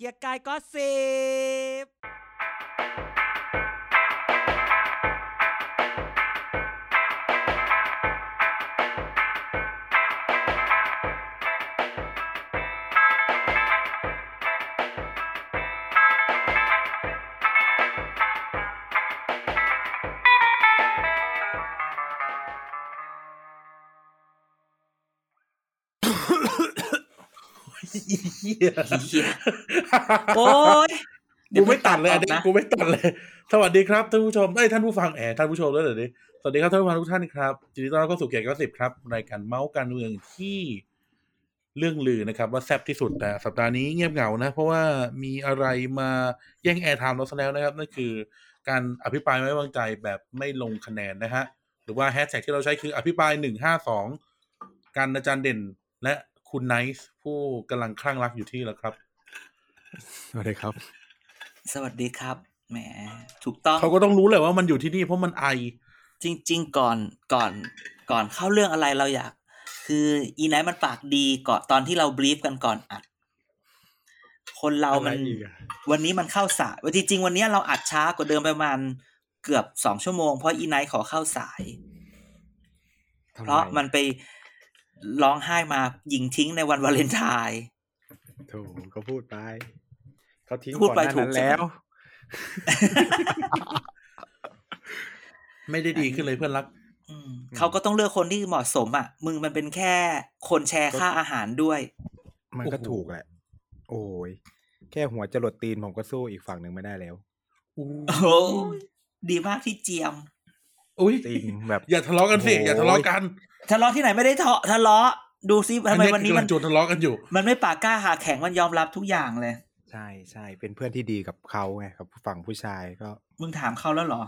เกียร์กายก็สิบ โอ้ยกูไม่ตัดเลยอันนี้นะกูไม่ตัดเลย สวัสดีครับท่านผู้ชมเอ้ยท่านผู้ฟังแอท่านผู้ชมแล้วเดี๋ยวนี้สวัสดีครับท่านผู้ฟังทุกท่านครับยินดีต้อนรับเข้าสู่เกียร์ก็สิบครับรายการเมาส์การเมืองที่เลื่องลือนะครับ ว่าแซ่บที่สุดแต่สัปดาห์นี้เงียบเหงานะ เพราะว่ามีอะไรมาแย่ง airtime เราซะแล้วนะครับนั่นคือการอภิปรายไม่ไว้วางใจแบบไม่ลงคะแนนนะฮะหรือว่าแฮชแท็กที่เราใช้คืออภิปรายหนึ่งห้าสองการอาจารย์เด่น และ คุณไนท์ผู้กำลังคลั่งรักอยู่ที่แล้วครับ สวัสดีครับ สวัสดีครับ แหม ถูกต้อง เขาก็ต้องรู้เลยว่ามันอยู่ที่นี่เพราะมันไอ จริง ๆ ก่อน ก่อน ก่อนเข้าเรื่องอะไรเราอยาก คืออีไนท์มันปากดีก่อนตอนที่เรา brief กันก่อนอัด คนเรามันอะไรอีกอะวันนี้มันเข้าสายวันที่จริงวันนี้เราอัดช้ากว่าเดิมประมาณเกือบสองชั่วโมงเพราะอีไนท์ขอเข้าสายทำไเพราะมันไป ร้องไห้มายิงทิ้งในวันวาเลนไทน์โถก็พูดไปเขาทิ้งพูดก่อนไปหน้าถูกนั้นใช่ไหมแล้ว ไม่ได้ดีขึ้นเลยเพื่อนรักอืมเขาก็ต้องเลือกคนที่เหมาะสมอะ มึงมันเป็นแค่คนแชร์ค่าอาหารด้วย มันก็โอ้โหถูกแหละ โอ้ย แค่หัวจะหลดตีนผมก็สู้อีกฝั่งหนึ่งไม่ได้แล้วโอ้ยดีมากที่เจียม อุ้ยจริงแบบอย่าทะเลาะกันสิโอ้โหอย่าทะเลาะกัน ทะเลาะที่ไหนไม่ได้ทะทะเลาะดูซิทำไมอัวันนี้กำมัลันงโจรทะเลาะกันอยู่ มันไม่ปากกล้าหาแข็งมันยอมรับทุกอย่างเลย ใช่ใช่เป็นเพื่อนที่ดีกับเขาไงกับฝั่งผู้ชายก็ มึงถามเขาแล้วเหรอ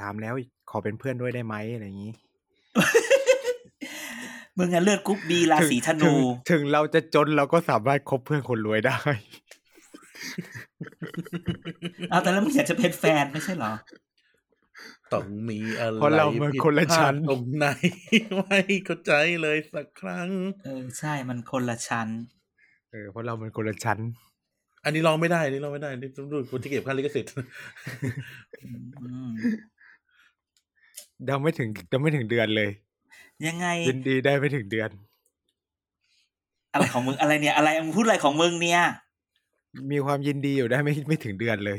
ถามแล้วอีกขอเป็นเพื่อนด้วยได้ไหมอะไรอย่างนี้มึงอะเลือดกรุ๊ปบีราศีธถึนูงถึงเราจะจนเราก็สามารถคบเพื่อนคนรวยได้เอาแต่แล้วมึงอยากจะเป็นแฟนไม่ใช่เหรอ ต้องมีอะไรเพราะเรามันผิดคนละพาดชั้นตรงไหนไม่เข้าใจเลยสักครั้ง เออใช่มันคนละชั้น เออเพราะเรามันคนละชั้น อันนี้ลองไม่ได้อันนี่ลองไม่ได้นี่ต้องดูกูจะเก็บค่าลิขสิทธิ์อืมเราไม่ถึงเราไม่ถึงเดือนเลย ยังไงยินดีได้ไม่ถึงเดือน อะไรของมึงอะไรเนี่ย อะไรมึงพูดอะไรของมึงเนี่ย มีความยินดีอยู่ได้ไม่ไม่ถึงเดือนเลย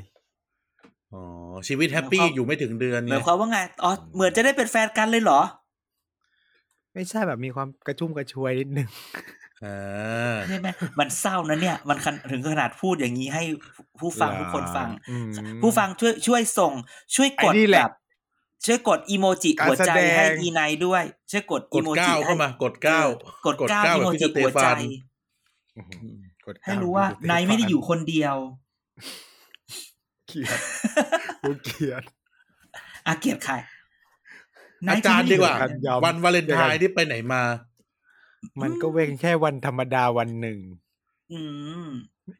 อ๋อชีวิต happy อยู่ไม่ถึงเดือนหไงมายความว่าไงอ๋อเหมือนจะได้เป็นแฟนกันเลยเหรอ ไม่ใช่แบบมีความกระชุ่มกระชวยนิดนึงอ่าใช่ไหมมันเศร้านะเนี่ย มันขนถึงขนาดพูดอย่างนี้ให้ผู้ฟังเหรอทุกคนฟังอืมผู้ฟังช่วยช่วยส่ง ช่วยกดไอ้นี่แหละแบบช่วยกด emoji care หัวใจแสดงให้อีไนด้วย ช่วยกดกอีดโมจิเก้าเข้ามากด careกดเก้าอีแบบโมพี่จิสเตหัวฟาใจนอื้อหือกดให้เก้ารู้ว่าดูสินายไม่ได้อยู่คนเดียว เกลียดกูเกลียดอาเกลียดใครอาจารย์ดีกว่ากันยอมวันวาเลนไทน์ที่ไปไหนมา มันก็เว้นแค่วันธรรมดาวันหนึ่งอืม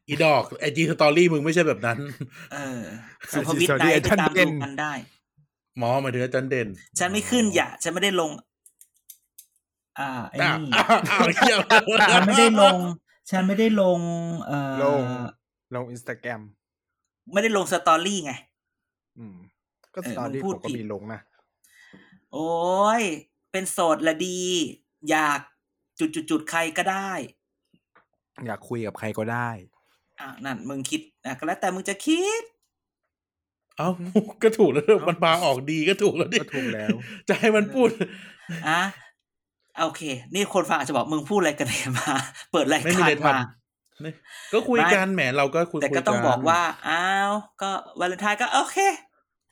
อีดอกไอจีสตอรี่มึงไม่ใช่แบบนั้น เออสุภวิทย์ไนท์ไปตามดูกันได้ หมอหมายถึงอาจารย์เด่น ฉันไม่ขึ้นอย่าฉันไม่ได้ลง อ่าไอ้อ้าวนี่อ้าวอ้าวเหี้ยฉันไม่ได้ลง ฉันไม่ได้ลง เอ่อลงลงอินสตาแกรม ไม่ได้ลงสตอรี่ไง อืม ก็เออตอนมึงที่พูผดมก็ผิดมีลงนะ โอ้ย เป็นโสดละดี อยากจุดจุดจุดๆๆใครก็ได้ อยากคุยกับใครก็ได้ อะนั่น มึงคิดอะก็แล้วแต่มึงจะคิด เอ้าก็ถูกแล้วมันพาออกดีก็ถูกแล้วดิก็ถูกแล้ว จะให้มันพูดอะโอเค นี่คนฟังอาจจะบอกมึงพูดอะไรกันเนี่ยมา เปิดรายไม่มีการอะไรทมาำนี่ ก็คุยกันแหมเราก็คุยแต่ก็คุยต้องบอกว่า อ้าว ก็วาเลนไทน์ก็โอเค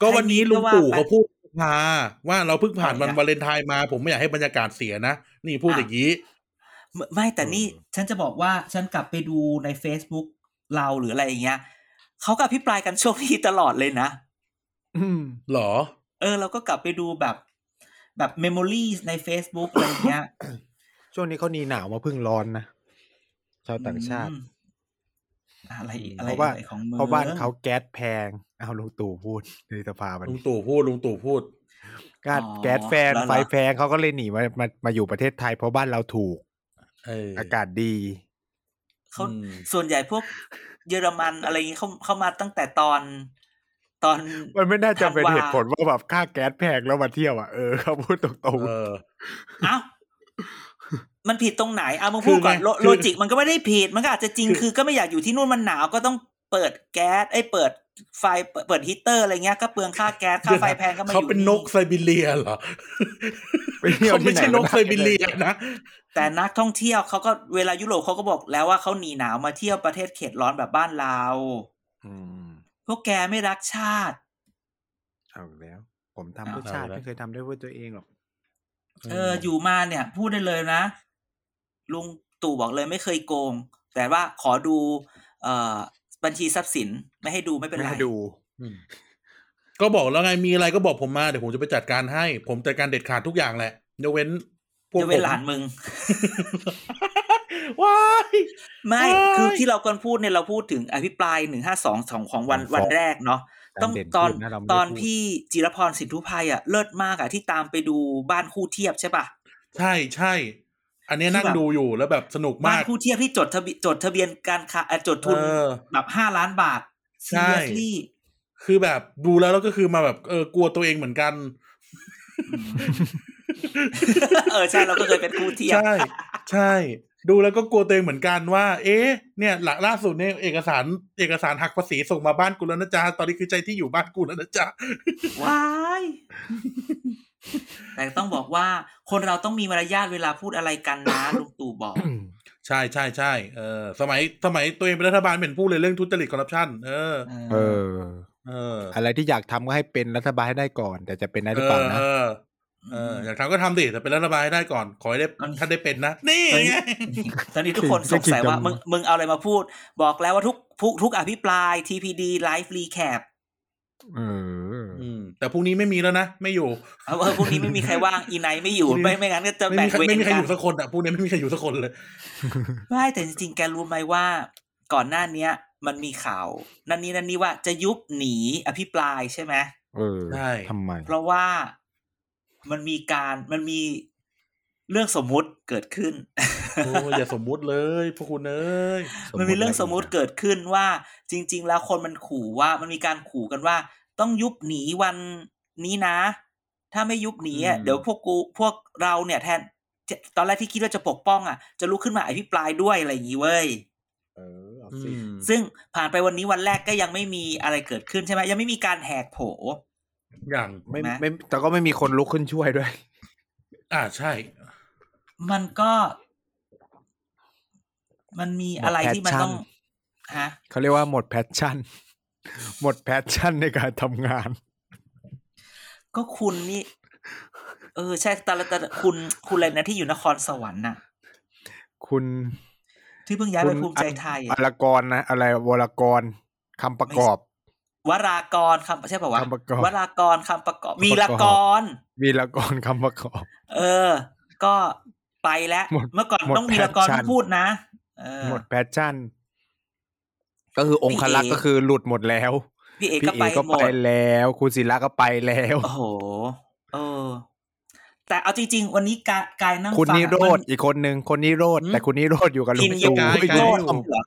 ก็วันนี้ใครมีลุงก็ว่าตู่ไปเขาพูดมาว่าเราเพิ่งผ่านอะไรวันนะวาเลนไทน์มา ผมไม่อยากให้บรรยากาศเสียนะ นี่พูดอะอย่างนี้ ไม่ไม่แต่นี่เออฉันจะบอกว่าฉันกลับไปดูใน Facebook เราหรืออะไรอย่างเงี้ยเขาก็อภิปรายกันช่วงนี้ตลอดเลยนะ อืมหรอ เออ เราก็กลับไปดูแบบแบบเมมโมรีใน Facebook อะไรอย่างเงี้ย ช่วงนี้เขาหนีหนาวมาเพึ่งร้อนนะ ชาวต่างชาติอืมอะไรอะไรเพราะว่าอะไรของมึงเพราะบ้านเขาแก๊สแพง เอาลุงตู่พูดในสภามันลุงตู่พูดลุงตู่พูดก็แก๊สแพงไฟแพงเขาก็เลยหนีมามามาอยู่ประเทศไทยเพราะบ้านเราถูกเออออากาศดีเขาอืมส่วนใหญ่พวกเยอรมันอะไรอย่างงี้เข้าเข้ามาตั้งแต่ตอน ตอน มันไม่น่าจะเป็นธันวาเหตุผลว่าแบบค่าแก๊สแพงแล้วมาเที่ยวอะเออเขาพูดตรงเออเอ้า มันผิดตรงไหนเอามึงคืพูอดก่อนไงโลคือโลจิกมันก็ไม่ได้ผิดมันก็อาจจะจริงคือคือก็ไม่อยากอยู่ที่นู่นมันหนาวก็ต้องเปิดแก๊สไอ้ยเปิดไฟเปิดเปิดฮีตเตอร์อะไรเงี้ยก็เปลืองค่าแก๊สค่าไฟแพงก็มาอยู่เขาเป็นนกไซบีเรียเหรอๆไปเที่ยวเขาที่ไม่ไหนใช่นกไซบีเรียนะแต่นักท่องเที่ยวเขาก็เวลายุโรปเขาก็บอกแล้วว่าเขาหนีหนาวมาเที่ยวประเทศเขตร้อนแบบบ้านเราอืมพวกแกไม่รักชาติเอาอีกแล้ว ผมทำเพื่อชาติไม่เคยทำได้เพื่อตัวเองหรอกเอออยู่มาเนี่ย พูดได้เลยนะ ลุงตู่บอกเลยไม่เคยโกง แต่ว่าขอดู เอ่อบัญชีทรัพย์สินไม่ให้ดูไม่เป็นไม่ไรให้ดูอืมก็บอกแล้วไงมีอะไรก็บอกผมมาเดี๋ยวผมจะไปจัดการให้ ผมจัดการเด็ดขาดทุกอย่างแหละยกเว้นพวกจะเป็นผมหลานมึงว้ายไม่โอ้ยคือที่เรากำลังพูดเนี่ยเราพูดถึงอภิปรายหนึ่งห้าสองของของวันของวันแรกเนาะการต้องเด่นตอนขึ้นนะเราไม่ได้ตอนพูดพี่จิรพรสินธุภัยอะเลิศมากอะที่ตามไปดูบ้านคู่เทียบใช่ปะใช่ใช่ อันเนี้ยที่นั่งแบบดูอยู่แล้วแบบสนุกบ้ามานกคู่เทียบที่จดทะเบียนจดทะเบียนการค้าเอ่อจดทุนเออแบบห้าล้านบาทใช่ seriously คือแบบดูแล้วแล้วก็คือมาแบบเออกลัวตัวเองเหมือนกัน เออใช่เราก็เคยเป็นคู่เทียบ ใช่ ใช่ ดูแล้วก็กลัวตัวเองเหมือนกันว่า เอ๊ะ เนี่ย หลักล่าสุดเนี่ยเอกสารเอกสารหักภาษีส่งมาบ้านกูแล้วนะจ๊ะ ตอนนี้คือใจที่อยู่บ้านกูแล้วนะจ๊ะว้าย แต่ต้องบอกว่าคนเราต้องมีมารยาทเวลาพูดอะไรกันนะลุงตู่บอก ใช่ใช่ใช่เออสมัยสมัยตัวเองเป็นรัฐบาลเป็นผู้เลยเรื่องทุจริตคอร์รัปชันเออ เออ เออ อะไรที่อยากทำก็ให้เป็นรัฐบาลให้ได้ก่อน แต่จะเป็นได้หเอรือเปล่าอนะเออเอออยากทำก็ทำดิแต่เป็นรัฐบาลให้ได้ก่อน ขอให้ได้ท่านได้เป็นนะ นี่ไงตอนนี้ทุกคนสงสัยว่ามึงมึงเอาอะไรมาพูด บอกแล้วว่าทุกทุกทุกอภิปราย TPD Live Recap เอออืมแต่พรุ่งนี้ไม่มีแล้วนะ ไม่อยู่เอาเออพวกนี้ไม่มีใครว่างอีไนไม่อยู่พรุ่งนี้ไม่ไม่งั้นก็จะไม่แบ่มีงใครเวรไม่มีใครกัอนยู่สักคนอะพรุ่งนี้ไม่มีใครอยู่สักคนเลยไม่แต่จริงๆแกรู้ไหมว่า ก่อนหน้าเนี้ย มันมีข่าว นั่นนี่นั่นนี่ว่าจะยุบหนีอภิปรายใช่ไหมเออใช่ทำไม เพราะว่ามันมีการมันมี เรื่องสมมุติเกิดขึ้นโอ้ยอย่าสมมุติเลยพวกคุณเอ้ยมันมีเรื่องสมมุติเกิดขึ้นว่า จริง ๆ แล้วคนมันขู่ว่ามันมีการขู่กันว่า ต้องยุบหนีวันนี้นะ ถ้าไม่ยุบหนีอะอืมเดี๋ยวพวกกูพวกเราเนี่ยแทนตอนแรกที่คิดว่าจะปกป้องอะจะลุกขึ้นมาอภิปรายด้วยอะไรอย่างนี้เว้ยเออเอาอืสิมซึ่งผ่านไปวันนี้วันแรกก็ยังไม่มีอะไรเกิดขึ้นใช่ไหมยังไม่มีการแหกโผอย่างไม่ไหมไม่แต่ก็ไม่มีคนลุกขึ้นช่วยด้วย อ่าใช่ มันก็ มันมีอะไรที่มันต้องฮะเขาเรียกว่าหมด passion หมด passion ในการทำงาน ก็คุณนี่ เออ ใช่แต่ละแต่ละคุณคุณอะไรนะที่อยู่นครสวรรค์น่ะ คุณที่เพิ่งย้ายไปภูมิใจไทยออะรกรนะ อะไรวรกรคำประกอบ วรากรคำใช่ป่าวะคำประกอบวรากรคำประกอบคำประกอบวีรกรวีรกรคำประกอบ เออ ก็ ไปแล้วหมดเมื่อก่อนหมดต้องวีรกร passion ต้องพูดนะเออหมดแพชชั่น ก็คือองค์คลักษณ์พี่เอก็คือหลุดหมดแล้ว พี่เอกพี่ก็เอไปก็หมไปดแล้วคุณศิลาก็ไปแล้ว โอ้โห เออ แต่เอาจริงๆ วันนี้กายกายนั่งคุณฟังนิอะโรธมันอีกคนหนึ่งคนนิโรธหืมแต่คุณนิโรธอยู่กับลุพิงนโยตู่กายนิกายโรธอยู่เหรอ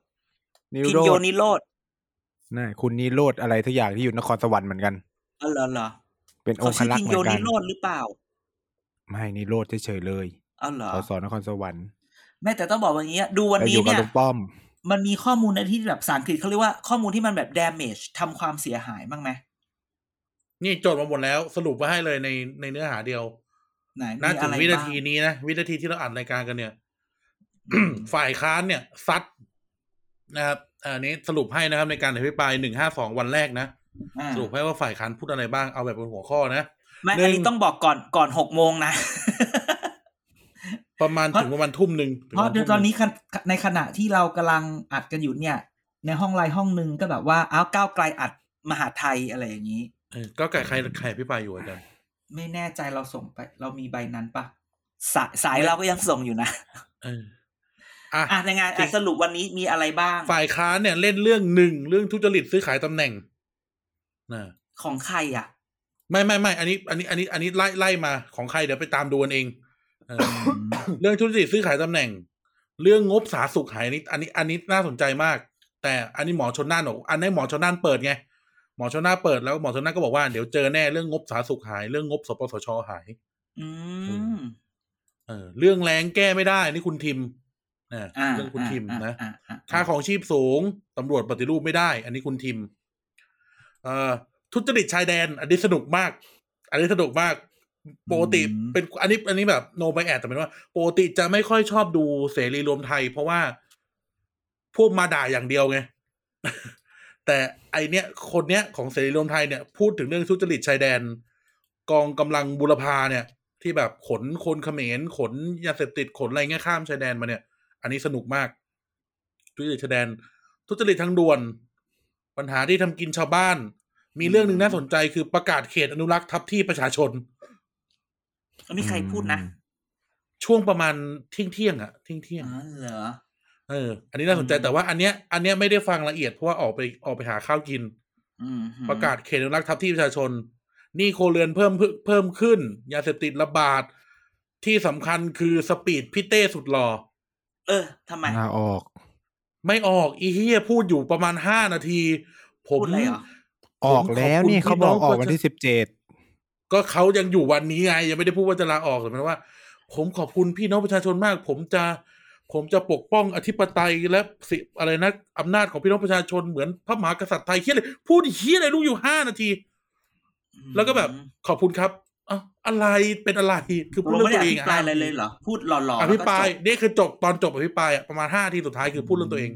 นิพินโรโยธนิโรธน่ะคุณนิโรธอะไรทุกอย่างที่อยู่นครสวรรค์เหมือนกันอ๋อเหรอเหรอเป็นอเขางคชื่อลักษพินณ์เหโยมือนกันินโรธหรือเปล่า ไม่นิโรธเฉยๆเลย อ๋อเหรอสสนครสวรรค์แม่แต่ต้องบอกว่าอย่างเงี้ยดูวันแล้วอนี้ยู่กับเนี่ยลุงป้อมมันมีข้อมูลในที่แบบภาษาอังกฤษเขาเรียกว่าข้อมูลที่มันแบบ damage ทำความเสียหายบ้างไหมนี่โจทย์มาหมดแล้วสรุปมาให้เลยในในเนื้อหาเดียวไหนน่ามีถึอะงไรวินาบ้างทีนี้นะวินาทีที่เราอัดรายการกันเนี่ยฝ่ายค้านเนี่ยซัดนะครับอันนี้สรุปให้นะครับในการอภิปรายหนึ่งห้าสองวันแรกนะอ่าสรุปให้ว่าฝ่ายค้านพูดอะไรบ้างเอาแบบบนหัวข้อนะไม่หนึ่งอันนี้ต้องบอกก่อนก่อนหกโมงนะ ประมาณเพราะถึงประมาณทุ่มหนึ่งถึงเพราะปมเดี๋ยวทุ่มหตอนนี้ขณะในขณะที่เรากำลังอัดกันอยู่เนี่ย ในห้องไลน์ห้องหนึ่งก็แบบว่าอ้าวก้าวไกลอัดมหาไทยอะไรอย่างนี้เออก็ไก่ใครใครอภิปรายอยู่อาจารย์ไม่แน่ใจเราส่งไป เรามีใบนั้นปะสายสายเราก็ยังส่งอยู่นะเอออะอะในงานจริอะงสรุปวันนี้มีอะไรบ้าง ฝ่ายค้านเนี่ยเล่นเรื่องหนึ่งเรื่องทุจริตซื้อขายตำแหน่งนะของใครอะ ไม่ไม่ไม่อันนี้ อันนี้ อันนี้ อันนี้ไล่ไล่มาของใครเดี๋ยวไปตามดูกันเอง เออเรื่องทุจริตซื้อขายตำแหน่ง เรื่องงบสาธารณสุขหายอันนี้อันนี้อันนี้น่าสนใจมาก แต่อันนี้หมอชนน่านบอกอันนี้หมอชนน่านเปิดไงหมอชนน่านเปิดแล้วหมอชนน่านก็บอกว่าเดี๋ยวเจอแน่เรื่องงบสาธารณสุขหาย เรื่องงบสปสชหาย อืมเออเรื่องแรงแก้ไม่ได้ นี่คุณทิมนะอ่าเรื่องคุณทิมอ่านะอ่าอ่าค่าของชีพสูงตำรวจปฏิรูปไม่ได้ อันนี้คุณทิม เอ่อทุจริตชายแดน อันนี้สนุกมาก อันนี้สนุกมาก ปกติเป็นอันนี้อันนี้แบบโนไปแอดแต่เป็นว่าปกติจะไม่ค่อยชอบดูเสรีรวมไทย เพราะว่าพวกมาด่าอย่างเดียวไง แต่ไอเนี้ยคนเนี้ยของเสรีรวมไทยเนี่ย พูดถึงเรื่องทุจริตชายแดน กองกำลังบุรพาเนี่ย ที่แบบขนคนเขมรขนยาเสพติดขนอะไรเงี้ยข้ามชายแดนมาเนี่ย อันนี้สนุกมาก ทุจริตชายแดน ทุจริตทางด่วน ปัญหาที่ทำกินชาวบ้าน มีเรื่องหนึ่งน่าสนใจคือประกาศเขตอนุรักษ์ทับที่ประชาชน อันนี้ใครพูดนะ ช่วงประมาณเที่ยงเที่ยงๆอะเที่ยงเที่ยงอ๋อเหรอๆเออ อันนี้น่าสนใจอืมแต่ว่าอันเนี้ยอันเนี้ยไม่ได้ฟังละเอียดเพราะว่าออกไปออกไปหาข้าวกินอืมประกาศเขตอนุรักษ์ทับที่ประชาชนหนี่โครวเรือนเพิ่มเพิ่มขึ้น ยาเสพติดระบาด ที่สำคัญคือสปีดพี่เต้สุดหล่อเออทำไมลาออก ไม่ออกอีเฮียพูดอยู่ประมาณห้านาที ผมพูดอะไรเหรอออกแล้วนี่เขาบอกออกวันที่สิบเจ็ด ก็เขายังอยู่วันนี้ไง ยังไม่ได้พูดว่าจะลาออกหรือไม่ว่า ผมขอบคุณพี่น้องประชาชนมาก ผมจะผมจะปกป้องอธิปไตยและสิอะไรนะอำนาจของพี่น้องประชาชนเหมือนพระมหากษัตริย์ไทยเฮียอะไรพูดเฮียอะไรรู้อยู่ห้านาที แล้วก็แบบขอบคุณครับอ้าวอะไรเป็นอะไรคือพูดเราเรื่อไม่งได้ตัวอเองภิอะปรายอะไรเลยเหรอพูดหล่อๆอแล้วภิก็ปรายจบนี่คือจบตอนจบอภิปรายอะประมาณห้าทีสุดท้ายคือพูดเรื่องตัวเอง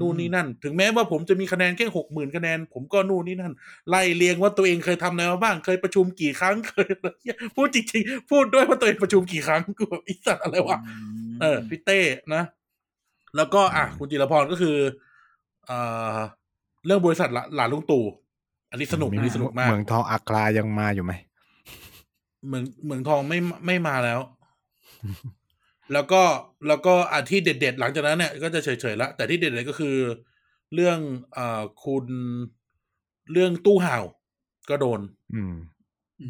นู่นนี่นั่น ถึงแม้ว่าผมจะมีคะแนนแค่หกหมื่นคะแนน ผมก็นู่นนี่นั่น ไล่เรียงว่าตัวเองเคยทำอะไรมาบ้าง เคยประชุมกี่ครั้ง เคยอะไรเงี้ยพูดจริงๆ พูดด้วยว่าตัวเองประชุมกี่ครั้งกูแบบไอิสัตว์อะไรวะ เออพี่เต้นะ แล้วก็อะคุณจิรพรก็คือเอ่อเรื่องบริษัทหลาหลานลุงตู่ อันนี้สนุกอันนี้สนุกมาก เมืองทองอัครายังมาอยู่ไหมเหมืองเหมืองทองไม่ไม่มาแล้ว แล้วก็แล้วก็อันที่เด็ด ๆ หลังจากนั้นเนี่ยก็จะเฉยๆละแต่ที่เด็ดๆก็คือ เรื่องเอ่อคุณเรื่องตู้ห่าวก็โดน อืม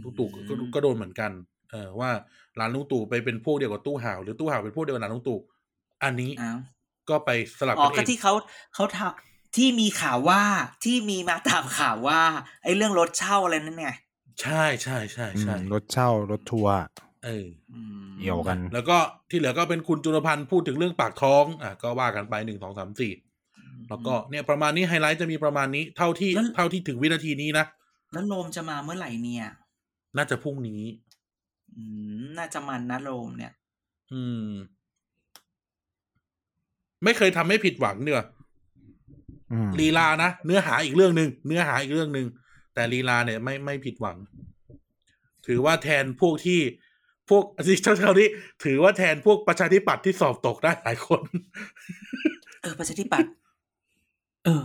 ลุงตู่ก็ก็ก็โดนเหมือนกัน เออว่าหลานลุงตู่ไปเป็นพวกเดียวกับตู้ห่าวหรือตู้ห่าวเป็นพวกเดียวกับหลานลุงตู่อันนี้อ้าว ก็ไปสลับอ๋อกันเอก็งที่เขาเขาทำที่มีข่าวว่าที่มีมาตามข่าวว่า ไอ้เรื่องรถเช่าอะไรนั่นไง ใช่ใช่ใช่ใช่อืมรถเช่ารถทัวร์ เอออืมเกี่ยวกัน แล้วก็ที่เหลือก็เป็นคุณจุลพันธ์พูดถึงเรื่องปากท้องอะก็ว่ากันไปหนึ่งสองสามสี่แล้วก็เนี่ยประมาณนี้ไฮไลท์จะมีประมาณนี้เท่าที่เท่าที่ถึงวินาทีนี้นะแล้วโรมจะมาเมื่อไหร่เนี่ย น่าจะพรุ่งนี้อืมน่าจะมันนะโรมเนี่ย อืม ไม่เคยทำให้ผิดหวังเนีกว่ยอืมลีลานะเนื้อหาอีกเรื่องหนึ่งเนื้อหาอีกเรื่องหนึ่งแต่ลีลาเนี่ยไม่ไม่ผิดหวัง ถือว่าแทนพวกที่ พวกที่เท่าๆนี้ถือว่าแทนพวกประชาธิปัตย์ที่สอบตกได้หลายคน เออ ประชาธิปัตย์เออ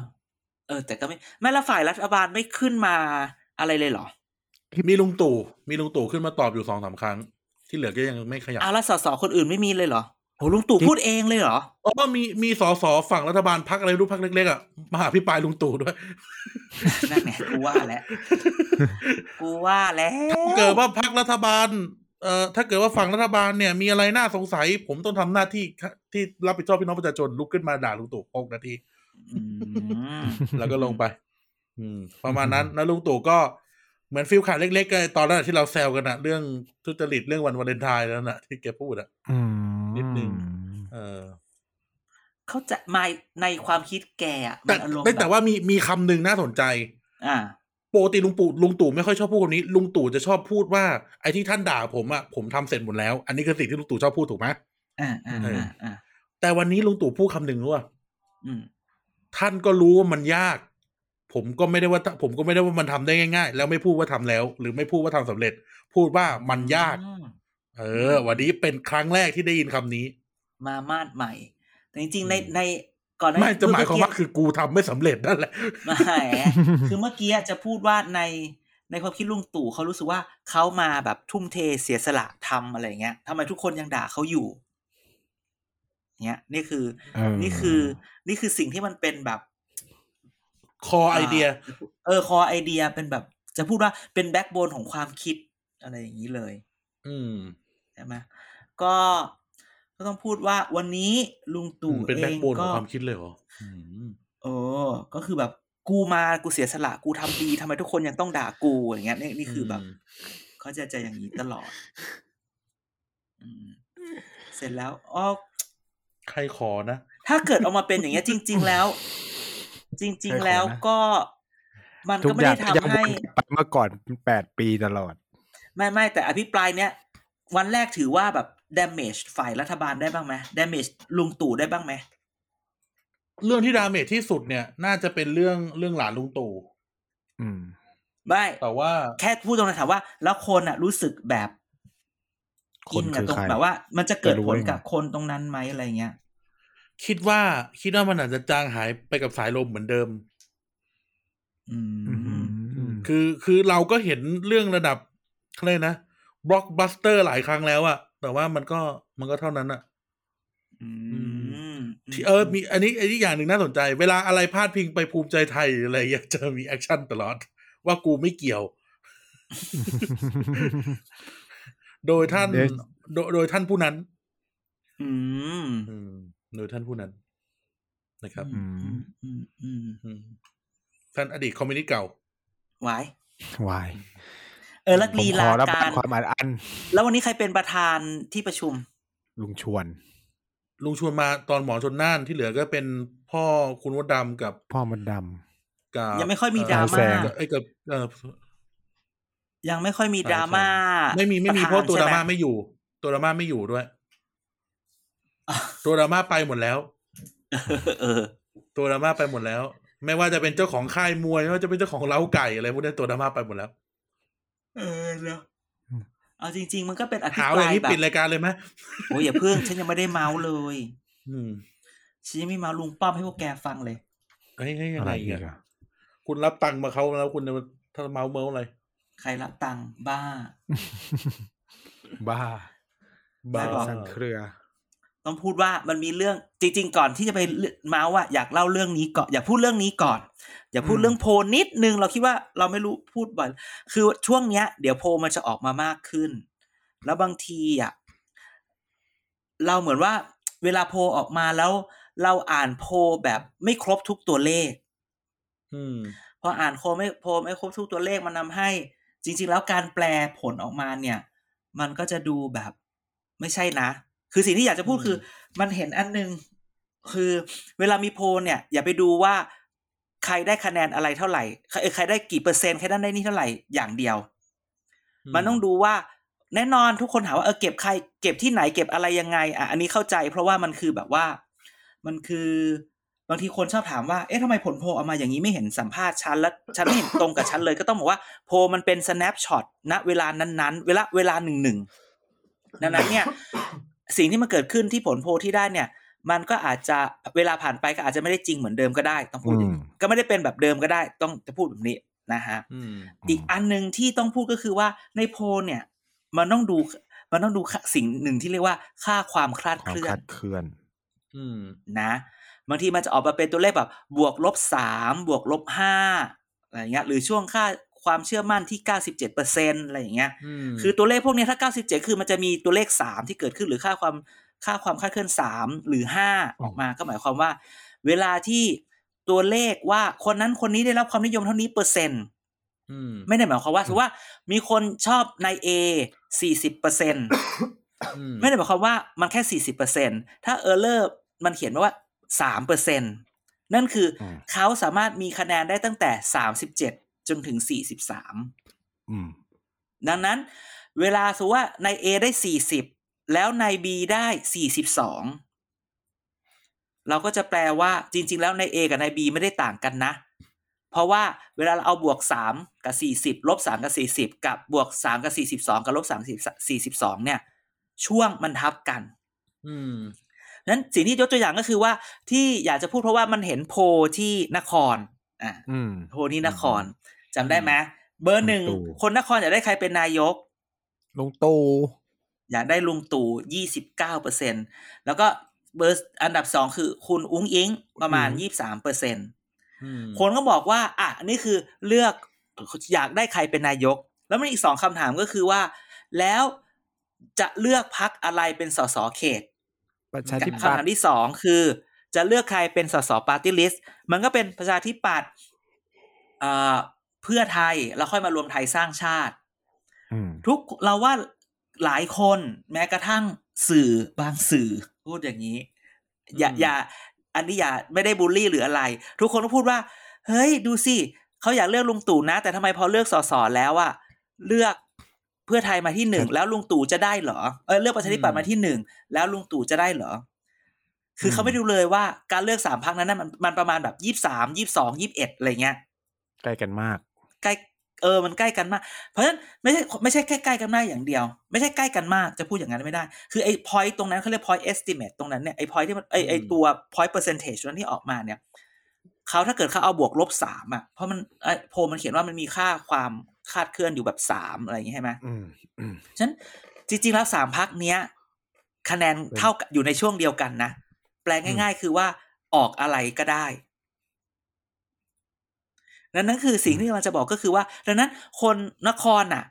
เออ แต่ก็ไม่ไม่ละฝ่ายรัฐบาลไม่ขึ้นมาอะไรเลยเหรอ มีลุงตู่มีลุงตู่ขึ้นมาตอบอยู่สองสามครั้ง ที่เหลือก็ยังไม่ขยับอ้าวแล้วสสคนอื่นไม่มีเลยเหรอโหลุงตู่พูดเองเลยเหรออ๋อมีมีสอสอฝั่งรัฐบาลพักอะไรรู้พักเล็กๆอะมาหาพี่ปลายลุงตู่ด้วยนั่นไงกูว่าแล้วกูว่าแล้วเกิดว่าพักรัฐบาล เอ่อถ้าเกิดว่าฝั่งรัฐบาลเนี่ยมีอะไรน่าสงสัย ผมต้องทำหน้าที่ที่รับผิดชอบพี่น้องประชาชนลุกขึ้นมาด่าลุงตู่หกนาทีอืมแล้วก็ลงไป อืม ประมาณนั้นแล้วลุงตู่ก็เหมือนฟิลขาดเล็กๆก็ตอนนั้นที่เราแซวกันอะเรื่องทุจริตเรื่องวันวาเลนไทน์แล้วนะที่แกพูดอะอืมนิดนึงเออเขาจะมาในความคิดแกอะมัแต่นอารมณ์แต่แต่บบว่ามีมีคำหนึ่งน่าสนใจ อ่า ปกติลุงปู่ลุงตู่ไม่ค่อยชอบพูดคำนี้ ลุงตู่จะชอบพูดว่า ไอ้ที่ท่านด่าผมอะผมทำเสร็จหมดแล้ว อันนี้คือสิ่งที่ลุงตู่ชอบพูดถูกไหมอ่าอ่าเอออ่าอ่าแต่วันนี้ลุงตู่พูดคำหนึ่งรู้ว่าอืมท่านก็รู้ว่ามันยาก ผมก็ไม่ได้ว่า ผมก็ไม่ได้ว่ามันทำได้ง่าย ๆ แล้วไม่พูดว่าทำแล้ว หรือไม่พูดว่าทำสำเร็จ พูดว่ามันยากอืมเออ วันนี้เป็นครั้งแรกที่ได้ยินคำนี้ มามาดใหม่แต่จริงๆในอืมใน ก่อนน้ไม่จะหมายความว่าเอคือกูทำไม่สำเร็จนั่นแหละไม่คือเมื่อกี้จะพูดว่าในในความคิดลุงตู่เขารู้สึกว่าเขามาแบบทุ่มเทเสียสละทำอะไรเงี้ยทำไมทุกคนยังด่าเขาอยู่ เนี้ยนี่คือเออนี่คือ นี่คือสิ่งที่มันเป็นแบบ core idea เออ core idea เป็นแบบ จะพูดว่าเป็น backbone ของความคิดอะไรอย่างนี้เลย อืมใช่ไหมก็ ก็ต้องพูดว่าวันนี้ลุงตู่เป็น backbone ขอก็งความคิดเลยเหรออืมเออก็คือแบบกูมากูเสียสละกูทำดีทำไมทุกคนยังต้องด่ากูอย่างเงี้ยนี่นี่คือแบบเขาจะจะอย่างนี้ตลอดอืมเสร็จแล้วอ๋อใครขอนะถ้าเกิดออกมาเป็นอย่างเงี้ย จริง ๆแล้ว จริง ๆ แล้วก็มันทุก็กไม่อย่าได้งทำยังให้วนกลับไปเมื่อก่อนแปดปีตลอด ไม่ไม่แต่อภิปรายเนี้ยวันแรกถือว่าแบบ damage ฝ่ายรัฐบาลได้บ้างไหม damage ลุงตู่ได้บ้างไหม เรื่องที่ดาเมจที่สุดเนี่ย น่าจะเป็นเรื่องเรื่องหลานลุงตู่อืมไม่แต่ว่า แค่พูดตรงนั้นถามว่า แล้วคนอะ รู้สึกแบบคอินนกับคือตรงใครแบบว่า มันจะเกิดจะรู้ผลได้ไงกับคนตรงนั้นไหมอะไรเงี้ยคิดว่าคิดว่ามันอาจจะจางหายไปกับสายลมเหมือนเดิม อืมอืมคือคือเราก็เห็นเรื่องระดับอะไรยกนะบล็อกบัสเตอร์หลายครั้งแล้วอะ แต่ว่ามันก็มันก็เท่านั้นอะอืมที่เออมีอันนี้อันนี้อย่างหนึ่งน่าสนใจ เวลาอะไรพาดพิงไปภูมิใจไทยหรืออะไรอยากจะมี action ตลอด ว่ากูไม่เกี่ยว โดยท่านเดี๋ยวโดยโดยท่านผู้นั้นอืมอืมโดยท่านผู้นั้น นะครับอืมอืมอืมอืมท่านอดีตคอมมิวนิสต์เก่าไว้วาย เออแล้วผมลีขลาอรับการความอัดอัน แล้ววันนี้ใครเป็นประธานที่ประชุม ลุงชวน ลุงชวนมาตอนหมอชนน่านที่เหลือก็เป็นพ่อคุณวดดำกับ พ่อมันดกับยังไม่ค่อยมีเดราม่าไอ้ยกับเออยังไม่ค่อยมีดราม่าไม่มีไม่มีปเพราะตัวใช่ดราไหม่าไม่อยู่ ตัวดราม่าไม่อยู่ด้วยอะตัวดราม่าไปหมดแล้วเออตัวดราม่าไปหมดแล้ว ไม่ว่าจะเป็นเจ้าของค่ายมวยไม่ว่าจะเป็นเจ้าของเล้าไก่อะไรพวกนี้ตัวดราม่าไปหมดแล้ว เออเนอะเอาจริง ๆ มันก็เป็นอภิหาปอราย่ายงนี้แบบปิดรายการเลยไหมโอ้ยอย่าเพิ่งฉันยังไม่ได้เมาส์เลย อืมฉันยังไม่เมาส์ลุงป้อมให้พวกแกฟังเลยเฮ้ยเฮ้ยำยัอะงไรไงอีกอะอะคุณรับตังค์มาเขาแล้วคุณจะมาถ้าเมาเมาอะไร ใครรับตังค์บ้า บ้า บ้าไม่บอกสั่งเครือ ต้องพูดว่ามันมีเรื่องจริง ๆ ก่อนที่จะไปเมาส์อะอยากเล่าเรื่องนี้ก่อนอยากพูดเรื่องนี้ก่อน อย่าพูดอืมเรื่องโพลนิดนึงเราคิดว่าเราไม่รู้พูดบ่อยคือช่วงเนี้ย เดี๋ยวโพลมันจะออกมามากขึ้น แล้วบางทีอะเราเหมือนว่าเวลาโพลออกมาแล้ว เราอ่านโพลแบบไม่ครบทุกตัวเลขอืมพออ่านโพลไม่โพลไม่ครบทุกตัวเลขมันนำให้ จริง ๆ แล้วการแปลผลออกมาเนี่ย มันก็จะดูแบบไม่ใช่นะ คือสิ่งที่อยากจะพูดอืมคือ มันเห็นอันหนึง คือเวลามีโพลเนี่ย อย่าไปดูว่า ใครได้คะแนนอะไรเท่าไหร่ใครเอ่อใครได้กี่เปอร์เซ็นต์ใครได้นี่เท่าไหร่อย่างเดียว มันต้องดูว่าแน่นอนทุกคนถามว่าเออเก็บใคร เก็บที่ไหนเก็บอะไรยังไงอะอันนี้เข้าใจ เพราะว่ามันคือแบบว่า มันคือบางทีคนชอบถามว่า เอ๊ะทำไมผลโพลออกมาอย่างนี้ไม่เห็นสัมภาษณ์ฉันแล้วฉันไม่เห็นตรงกับฉันเลย ก็ต้องบอกว่าโพลมันเป็น snapshot ณเวลานั้นๆ เวลาเวลาหนึ่งหนึ่งดังนั้นเนี่ย สิ่งที่มันเกิดขึ้นที่ผลโพลที่ได้เนี่ย มันก็อาจจะเวลาผ่านไปก็อาจจะไม่ได้จริงเหมือนเดิมก็ได้ ต้องพูดอย่างนี้อืมก็ไม่ได้เป็นแบบเดิมก็ได้ ต้องจะพูดแบบนี้นะฮะอืมอีกอันหนึ่งที่ต้องพูดก็คือว่าในโพลเนี่ย มันต้องดูมันต้องดูค่าสิ่งหนึ่งที่เรียกว่าค่าความคลาดควาเคมลื่อคลานดเคลื่อนอืมนะบางทีมันจะออกมาเป็นตัวเลขแบบ บวกลบสามบวกลบห้าอะไรอย่างเงี้ย หรือช่วงค่าความเชื่อมั่นที่เก้าสิบเจ็ดเปอร์เซ็นอะไรอย่างเงี้ยอืมคือตัวเลขพวกเนี้ยถ้าเก้าสิบเจ็ดคือมันจะมีตัวเลขสามที่เกิดขึ้นหรือค่าความ ค่าความคลาดเคลื่อนสามหรือห้าออกมาก็หมายความว่า เวลาที่ตัวเลขว่าคนนั้นคนนี้ได้รับความนิยมเท่านี้เปอร์เซ็นต์อืมไม่ได้หมายความว่าสมมติว่ามีคนชอบนาย A สี่สิบเปอร์เซ็นอืมไม่ได้หมายความว่ามันแค่สี่สิบเปอร์เซ็นถ้า error มันเขียนมาว่าสามเปอร์เซ็นนั่นคืออมเขาสามารถมีคะแนนได้ตั้งแต่สามสิบเจ็ดจนถึงสี่สิบสามอืมดังนั้น เวลาสมมติว่านาย A ได้สี่สิบ แล้วนาย B ได้สี่สิบสองเราก็จะแปลว่าจริง ๆ แล้วนาย A กับนาย B ไม่ได้ต่างกันนะ เพราะว่าเวลาเราเอาบวกสามกับสี่สิบลบสามกับสี่สิบกับบวกสามกับสี่สิบสองกับลบสามสี่สิบสองเนี่ย ช่วงมันทับกัน อืมนั้นสิ่งที่ยกตัวอย่างก็คือว่าที่อยากจะพูดเพราะว่ามันเห็นโพลที่นครอ่าอืมโพลที่นครจำได้ไหมเบอร์หนึ่งลุงตู่คนนครอยากได้ใครเป็นนายกลุงตู่ อยากได้ลุงตู่ยี่สิบเก้าเปอร์เซ็นแล้วก็เบอร์อันดับสองคือคุณอุ๊งอิ๊งประมาณยี่สามเปอร์เซ็นอืมคนก็บอกว่า อะอันนี่คือเลือกอยากได้ใครเป็นนายก แล้วมันอีกสองคำถามก็คือว่า แล้วจะเลือกพักอะไรเป็นสสเขตประชาธิปัตคำถามย์ที่สองคือ จะเลือกใครเป็นสสปาร์ตี้ลิสต์มันก็เป็นประชาธิปัตย์เอ่อเพื่อไทยแล้วค่อยมารวมไทยสร้างชาติอืมทุกเราว่า หลายคนแม้กระทั่งสื่อบางสื่อพูดอย่างนี้ อย่าอืมอย่าอันนี้อย่าไม่ได้บูลลี่หรืออะไร ทุกคนก็พูดว่า เฮ้ย ดูสิเขาอยากเลือกลุงตู่นะ แต่ทำไมพอเลือกสสแล้วอะเลือกเพื่อไทยมาที่หนึ่งแล้วลุงตู่จะได้เหรอเออเลือกประชาธิปัตย์มาที่หนึ่งแล้วลุงตู่จะได้เหรอ คือเขาไม่ดูเลยว่าการเลือกสามพักนั้นนะมันมันประมาณแบบยี่สามยี่สองยี่บเอ็ดอะไรเงี้ยใกล้กันมากใกล้ เออมันใกล้กันมาก เพราะฉะนั้นไม่ใช่ไม่ใช่แค่ใกล้กันมากอย่างเดียว ไม่ใช่ใกล้กันมากจะพูดอย่างนั้นไม่ได้ คือไอ้ point ตรงนั้นเขาเรียก point estimate ตรงนั้นเนี่ยไอ้ point ที่มันไอ้ไอ้ตัว point percentage นั้นที่ออกมาเนี่ยเขาถ้าเกิดเขาเอาบวกลบสามอะเพราะมันไอ้โพลมันเขียนว่ามันมีค่าความคาดเคลื่อนอยู่แบบสามอะไรอย่างงี้ใช่ไหมอืมอืมฉะนั้นจริง ๆ แล้วสามพักเนี้ย คะแนนเท่ากับอยู่ในช่วงเดียวกันนะ แปลง่าย ๆ คือว่าออกอะไรก็ได้ ดังนั้นคือสิ่งที่มันจะบอกก็คือว่า ดังนั้นคนนครน่ะ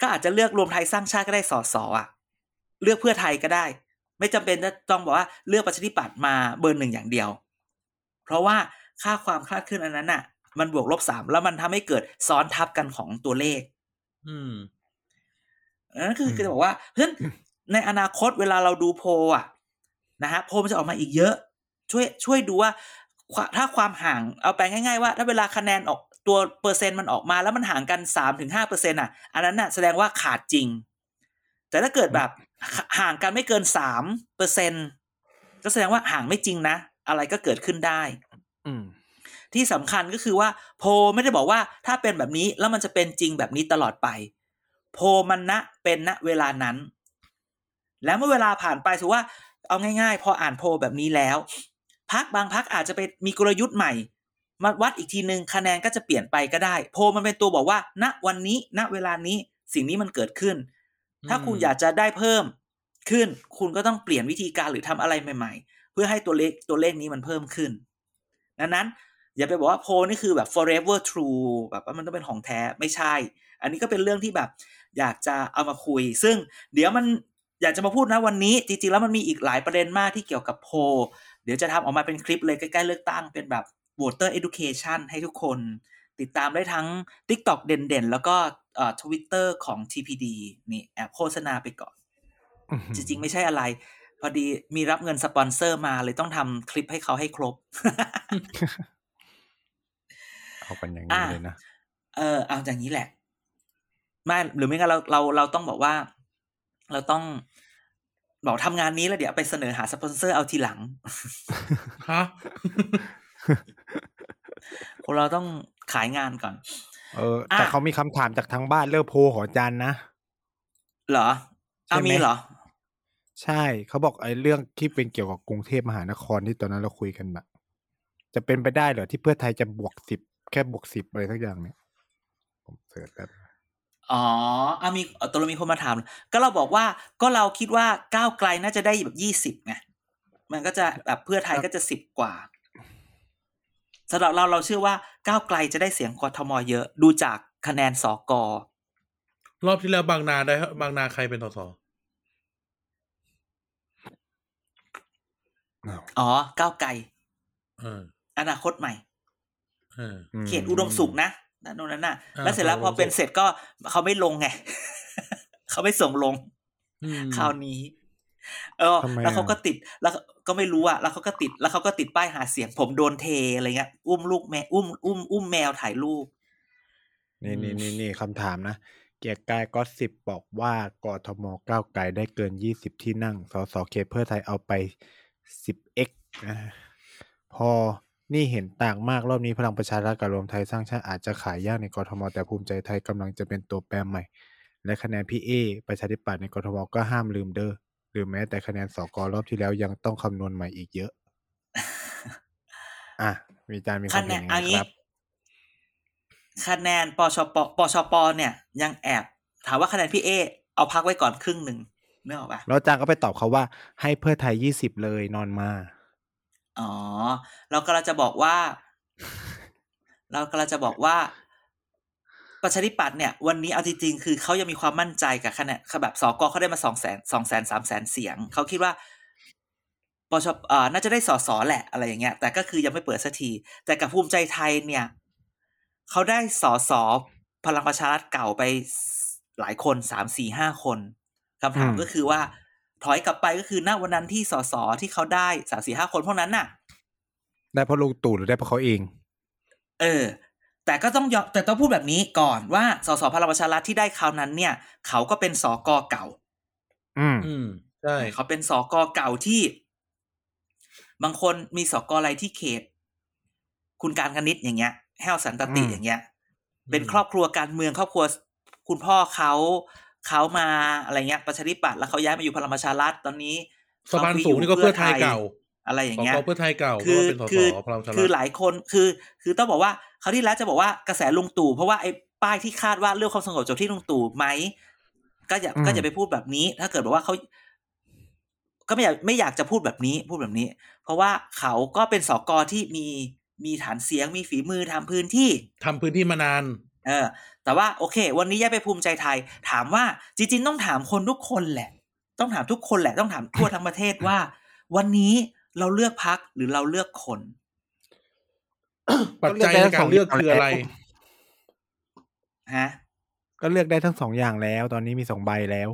ก็อาจจะเลือกรวมไทยสร้างชาติก็ได้สอสออะ เลือกเพื่อไทยก็ได้ ไม่จำเป็นจะต้องบอกว่าเลือกประชาธิปัตย์มาเบอร์หนึ่งอย่างเดียว เพราะว่าค่าความคลาดเคลื่อนอันนั้นน่ะ มันบวกลบสามแล้วมันทำให้เกิดซ้อนทับกันของตัวเลข อืมนั่นคือคือจะบอกว่าเพราะฉะนั้นในอนาคตเวลาเราดูโพลอะนะฮะโพลมันจะออกมาอีกเยอะ ช่วยช่วยดูว่าคว ถ้าความห่างเอาแปลง่ายๆว่า ถ้าเวลาคะแนนออกตัวเปอร์เซ็นต์มันออกมาแล้วมันห่างกันสามถึงห้าเปอร์เซ็นต์อะ อันนั้นน่ะแสดงว่าขาดจริง แต่ถ้าเกิดแบบห่างกันไม่เกินสามเปอร์เซ็นก็แสดงว่าห่างไม่จริงนะ อะไรก็เกิดขึ้นได้ อืมที่สำคัญก็คือว่าโพลไม่ได้บอกว่าถ้าเป็นแบบนี้แล้วมันจะเป็นจริงแบบนี้ตลอดไป โพลมันณเป็นณเวลานั้น แล้วเมื่อเวลาผ่านไปถือว่าเอาง่าย ๆ พออ่านโพลแบบนี้แล้ว พักบางพักอาจจะไปมีกลยุทธ์ใหม่ มาวัดอีกทีหนึ่งคะแนนก็จะเปลี่ยนไปก็ได้ โพลมันเป็นตัวบอกว่า ณวันนี้ ณเวลานี้สิ่งนี้มันเกิดขึ้น ถ้าคุณอืมอยากจะได้เพิ่มขึ้น คุณก็ต้องเปลี่ยนวิธีการหรือทำอะไรใหม่ ๆ เพื่อให้ตัวเลขตัวเลขนี้มันเพิ่มขึ้นดังนั้นอย่าไปบอกว่าโพลนี่คือแบบ forever true แบบว่ามันต้องเป็นของแท้ไม่ใช่ อันนี้ก็เป็นเรื่องที่แบบ อยากจะเอามาคุย ซึ่งเดี๋ยวมันอยากจะมาพูดนะวันนี้ จริงๆแล้วมันมีอีกหลายประเด็นมากที่เกี่ยวกับโพล เดี๋ยวจะทำออกมาเป็นคลิปเลยใกล้ๆเลือกตั้งเป็นแบบ voter education ให้ทุกคน ติดตามได้ทั้ง TikTok เด่นๆ แล้วก็เอ่อ Twitter ของ TPD นี่แอบโฆษณาไปก่อน จริงๆ ไม่ใช่อะไร พอดีมีรับเงินสปอนเซอร์มาเลยต้องทำคลิปให้เขาให้ครบ เอากันอย่างอะนี้เลยนะ เออ เอาอย่างนี้แหละไม่หรือไม่งั้นเราเราเราต้องบอกว่า เราต้อง บอกทำงานนี้แล้วเดี๋ยวไปเสนอหาสปอนเซอร์เอาทีหลังฮะคนเราต้องขายงานก่อน เออ แต่อะเขามีคำถามจากทางบ้านเลือกโพลของอาจารย์นะ เหรอเอาใช่ไหมมีเหรอ ใช่เขาบอกไอ้เรื่องที่เป็นเกี่ยวกับกรุงเทพมหานครที่ตอนนั้นเราคุยกันแบบจะเป็นไปได้เหรอที่เพื่อไทยจะบวกสิบแค่บวกสิบอะไรทักอย่างเนี่ยผมเสิร์ชแล้ว อ๋อเอามีเอาตัวเรามีคนมาถาม ก็เราบอกว่าก็เราคิดว่าก้าวไกลน่าจะได้แบบยี่สิบไงมันก็จะแบบเพื่อไทยก็จะสิบกว่าสำหรับเราเราเชื่อว่าก้าวไกลจะได้เสียงกทมเยอะดูจากคะแนนสกรอบที่แล้วบางนาได้บางนาใครเป็นสสอ้าวอ๋อก้าวไกลเอออนาคตใหม่เออเขตอุดมสุขนะ ด้านโน้นนั้นน่ะอ่าแล้วเสร็จแล้วอุพดอมสุขเป็นเสร็จก็เขาไม่ลงไงเขาไม่ส่งลงอืมคราวนี้ เออทำไมแล้วเขาอะก็ติดแล้วก็ไม่รู้อะแล้วเขาก็ติดแล้วเขาก็ติดป้ายหาเสียง ผมโดนเทอะไรเงี้ยอุ้มลูกแมวอุ้มอุ้มอุ้มแมวถ่ายรูปนี่นี่นี่นี่คำถามนะเกียรติกายก็สิบบอกว่ากทมก้าวไกลได้เกินยี่สิบที่นั่งสสเขตเพื่อไทยเอาไปสิบเอ็กนะพอ นี่เห็นต่างมากรอบนี้พลังประชารัฐกับรวมไทยสร้างชาติอาจจะขายยากในกทมแต่ภูมิใจไทยกำลังจะเป็นตัวแปรใหม่ และคะแนนพี่เอประชาธิปัตย์ในกทมก็ห้ามลืมเด้อหรือแม้แต่คะแนนสกรอบที่แล้วยังต้องคำนวณใหม่อีกเยอะ อะมีอาจารย์มีความคะแนเห็นนยังอัไงนนี้ครับคะแนนปชปปชปเนี่ย ยังแอบถามว่าคะแนนพี่เอเอาพักไว้ก่อนครึ่งหนึ่งนึกออกปะแล้วอาจารย์ก็ไปตอบเขาว่า ให้เพื่อไทยยี่สิบเลยนอนมา อ๋อ เรากำลังจะบอกว่า เรากำลังจะบอกว่า ประชาธิปัตย์เนี่ย วันนี้เอาจริงๆคือเขายังมีความมั่นใจกับคะแนนคือแบบสกเขาได้มาสองแสนสองแสนสามแสนเสียง เขาคิดว่าชปอ่าน่าจะได้สอสอแหละอะไรอย่างเงี้ย แต่ก็คือยังไม่เปิดสักที แต่กับภูมิใจไทยเนี่ยเขาได้สอสอพลังประชารัฐเก่าไปหลายคนสามสี่ห้าคนคำถามอืมก็คือว่า ถอยกลับไปก็คือณวันนั้นที่สสที่เขาได้สามสี่ห้าคนพวกนั้นน่ะ ได้เพราะลุงตู่หรือได้เพราะเขาเอง เออ แต่ก็ต้องยอมแต่ต้องพูดแบบนี้ก่อนว่าสสพลังประชารัฐที่ได้คราวนั้นเนี่ย เขาก็เป็นสกเก่า อืมอืมใช่เขาเป็นสกเก่าที่ บางคนมีสกอะไรที่เขต คุณการคณิตอย่างเงี้ยแห้วสันตติอืมอย่างเงี้ย เป็นครอบครัวการเมืองครอบครัวคุณพ่อเขา เขามาอะไรเงี้ยประชาธิปัตย์แล้วเขาย้ายมาอยู่พลังประชารัฐตอนนี้สะพานสูงนี่ก็เพื่อไทยเก่า อะไรอสย่างเงี้ยกเพื่อไทยเก่าคือก็เป็นสสคือพลังประชารัคือฐหลายคนคือคือต้องบอกว่าเขาวที่แล้วจะบอกว่ากระแสลุงตู่เพราะว่าไอ้ป้ายที่คาดว่าเรื่องความสงบจบที่ลุงตู่ไหมก็อย่าอืมก็อย่าไปพูดแบบนี้ ถ้าเกิดบอกว่าเขาก็ไม่อยากไม่อยากจะพูดแบบนี้พูดแบบนี้ เพราะว่าเขาก็เป็นสกที่มีมีฐานเสียงมีฝีมือทำพื้นที่ทำพื้นที่มานาน เออ แต่ว่าโอเค วันนี้ย้ายไปภูมิใจไทย ถามว่าจริงๆต้องถามคนทุกคนแหละ ต้องถามทุกคนแหละต้องถามทั่วทั้งประเทศว่า วันนี้เราเลือกพักหรือเราเลือกคน ปัจจัยในการเลือกคืออะไรฮะก็เลือกได้ทั้งสองอย่างแล้ว ตอนนี้มีสองใบแล้ว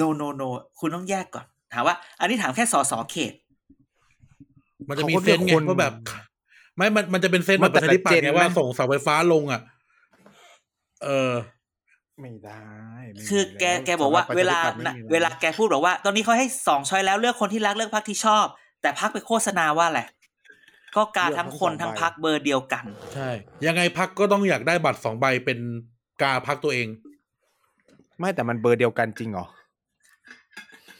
no no no คุณต้องแยกก่อน ถามว่า อันนี้ถามแค่สอสอเขต มันจะมีเขาก็เซนส์ไงเลือกคนว่าแบบ ไม่มันมันจะเป็นเซนส์มัแบบนประแต่ชาธิปัตย์ละเจไงนว่าไหมส่งเสาไฟฟ้าลงอะ เออ ไม่ได้ไม่มีคือแกล้วแกบอกว่าสำหรับเวลาประชธิปัตย์ไม่น่ะมีเวลาแกพูดบอกว่า ตอนนี้เขาให้สองช้อยแล้วเลือกคนที่รักเลือกพักที่ชอบ แต่พักไปโฆษณาว่าแหละไรก็การทั้งคนทั้งพักเบอร์เดียวกัน ใช่ ยังไงพักก็ต้องอยากได้บัตรสองใบเป็นกาพักตัวเอง ไม่แต่มันเบอร์เดียวกันจริงเหรอ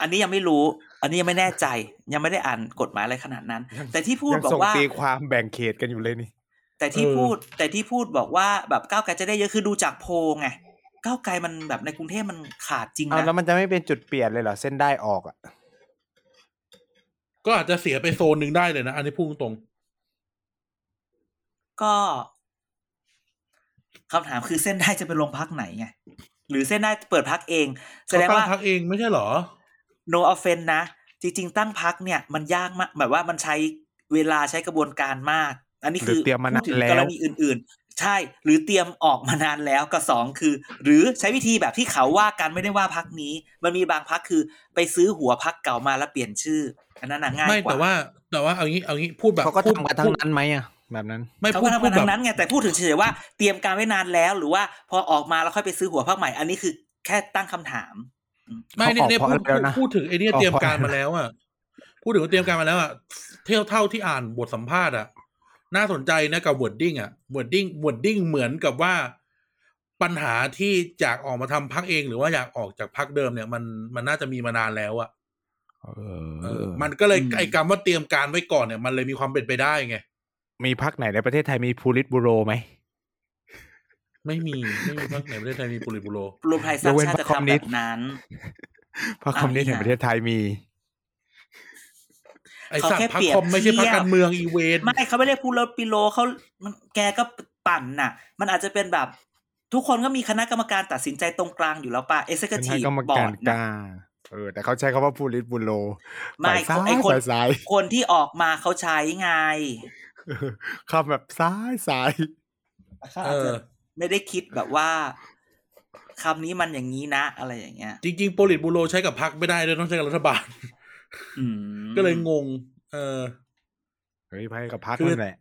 อันนี้ยังไม่รู้ อันนี้ยังไม่แน่ใจ ยังไม่ได้อ่านกฎหมายอะไรขนาดนั้นยังแต่ที่พูดยังบอกส่งว่าตีความแบ่งเขตกันอยู่เลยนี่ แต่ที่เออพูดแต่ที่พูดบอกว่าแบบก้าวไกลจะได้เยอะคือดูจากโพลไงก้าวไกลมันแบบในกรุงเทพมันขาดจริงเอานะแล้วมันจะไม่เป็นจุดเปลี่ยนเลยเหรอเส้นได้ออกอะก็อาจจะเสียไปโซนหนึ่งได้เลยนะ อันนี้พูดตรง ก็คำถามคือเส้นได้จะไปลงพักไหนไงหรือเส้นได้เปิดพักเองๆแสเขาดงตั้งว่าพักเองไม่ใช่เหรอ no offense นะ จริง ๆ ตั้งพักเนี่ย มันยากมากแบบว่ามันใช้เวลาใช้กระบวนการมาก อันนี้คือหรือเตรียมมานานพูดถึงแล้วกรณีอื่น ๆ ใช่ หรือเตรียมออกมานานแล้วกับสองคือ หรือใช้วิธีแบบที่เขาว่ากันไม่ได้ว่าพักนี้ มันมีบางพักคือไปซื้อหัวพักเก่ามาแล้วเปลี่ยนชื่ออันนั้นน่ะง่ายไม่กว่าแต่ว่าแต่ว่าเอางี้เอางี้พูดแบบเขาก็พูดทำกันทั้พูงดนั้นไหมอะแบบนั้น ไม่เขาพูก็ดทำพูกัดนแบทั้บงนั้นไงแต่พูดถึงเฉยๆว่าเตรียมการไว้นานแล้ว หรือว่าพอออกมาแล้วค่อยไปซื้อหัวพักใหม่ อันนี้คือแค่ตั้งคำถาม ไม่เนี่ยเนี่ยเขาออกพูดเพราะอะไรแล้วนะพูดถึงไอ้เนี่ยออกเตรียมเพราะการมาแล้วอะพูดถึงว่าเตรียมการมาแล้วอะเท่าเท่าที่อ่านบทสัมภาษณ์อะ น่าสนใจนะกับ wording อะ wording wording เหมือนกับว่าปัญหาที่อยากออกมาทำพักเอง หรือว่าอยากออกจากพักเดิมเนี่ย มันมันน่าจะมีมานานแล้วอะเอเอออมันก็เลยอืมไอ้คำว่าเตรียมการไว้ก่อนเนี่ย มันเลยมีความเป็นไปได้ไง มีพักไหนในประเทศไทยมีพูลิตบูโรไหม ไม่มี ไม่มีพักไหนประเทศไทยมีปุริบุโรรวมไทยสร้างยกเว้นชาติพรรจะคคอมมิวทำนิแบสต์บนั้นพรรคคอมมิวนิสต์แห่งประเทศไทยมีไอ้ เขาสัตแค่ว์พักเปรียบคอมไม่ใช่พักเทียบการเมืองอีเวนไม่เขาไม่ได้พูดแล้วปิโลเขามันแกก็ปั่นน่ะ มันอาจจะเป็นแบบทุกคนก็มีคณะกรรมการตัดสินใจตรงกลางอยู่แล้วป่ะเอ็กซ์เป็นทีกรรมบอการร์ดกล้าเออแต่เขาใช้คำว่าพูลิตบูโรไม่ฝ่ายซ้ายไอคนฝ่ายซ้ายคนที่ออกมาเขาใช้ไงคำแบบซ้ายซ้ายเขาเออาจจะอไม่ได้คิดแบบว่าคำนี้มันอย่างนี้นะ อะไรอย่างเงี้ย จริงๆโปลิตบูโรใช้กับพักไม่ได้ด้วยต้องใช้กับรัฐบาลอืม ก็เลยงง เออเฮ้ยไปกับพักคือนั่นแหละ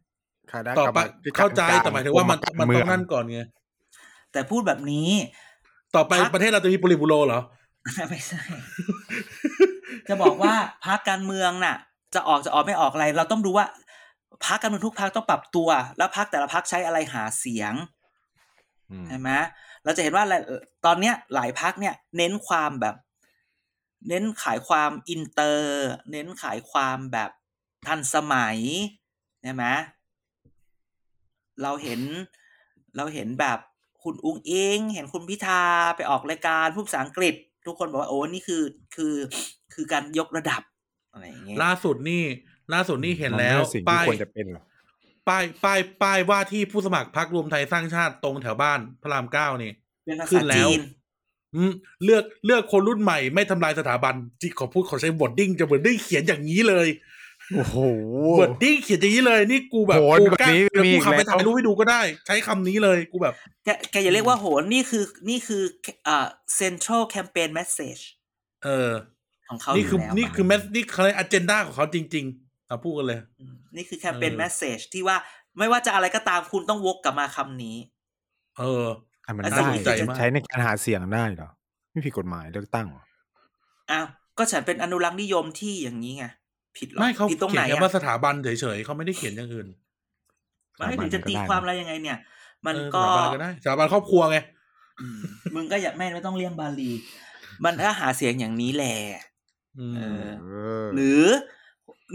คณะต่อกรรไปมธิกรเข้าใจกลแต่หมายถึงว่ามันกรมันเมืต้องนั่นก่อนไงแต่พูดแบบนี้ ต่อไปพักประเทศเราจะมีโปลิตบูโรเหรอไม่ใช่ จะบอกว่าพักการเมืองน่ะ จะออกจะออกไม่ออกอะไร เราต้องดูว่าพักการเมืองทุกพักต้องปรับตัว แล้วพักแต่ละพักใช้อะไรหาเสียงอืมใช่ไหมเราจะเห็นว่าหลายตอนเนี้ยหลายพักเนี่ย เน้นความแบบ เน้นขายความอินเตอร์ เน้นขายความแบบทันสมัยใช่ไหมเราเห็นเราเห็นแบบคุณอุ้งอิง เห็นคุณพิธาไปออกรายการพูดภาษาอังกฤษ ทุกคนบอกว่าโอ้นี่คือคือคือการยกระดับอะไรอย่างเงี้ยล่าสุดนี่ ล่าสุดนี่เห็นแล้วมัไม่ใช่สิ่งที่ป้ายควรจะเป็นหรอป้ายป้ายป้ายว่าที่ผู้สมัครพรรครวมไทยสร้างชาติตรงแถวบ้านพระรามเก้านี่เป็นภาขึ้ษานแล้วจีนอืม เลือกเลือกคนรุ่นใหม่ไม่ทำลายสถาบันจิขอพูดขอใช้บอดดิ้งจะบอดดิ้งเขียนอย่างนี้เลยโอ้โหบอดดิ้งเขียนอย่างนี้เลย นี่กูแบบโหกูแบบกล้านี้เดี๋ยวมีกูอีกขับไปแล้วถ่ายรูปให้ดูก็ได้ ใช้คำนี้เลยกูแบบแกแกอย่าเรียกว่าโหนนี่คือนี่คืออ่า central campaign message เออของเขานี่คืออยู่แล้วนี่คือแมสนี่คืออันเจนดาของเขาจริงๆอะพูดกันเลยมนี่คือ campaign เออ message ที่ว่าไม่ว่าจะอะไรก็ตามคุณต้องวกกลับมาคำนี้ เอออะ มันน่าได้สนใจมากใช้ในการหาเสียงได้เหรอ ไม่ผิดกฎหมายเลือกตั้งเหรออ้าวก็ฉันเป็นอนุรักษ์นิยมที่อย่างนี้ไงผิดหรอไม่เขาผิดตรงเขีไหยนนแค่อะว่าสถาบันเฉยๆเขาไม่ได้เขียนอย่างอื่นมันให้ถึงจะตีความอะไรยังไงเนี่ย มันเออก็สถาบันอะไรก็ได้สถาบันครอบครัวไงอืมมึงก็อย่าแม่ไม่ต้องเลี่ยงบาลี มันก็หาเสียงอย่างนี้แหละอืมเออเออหรือ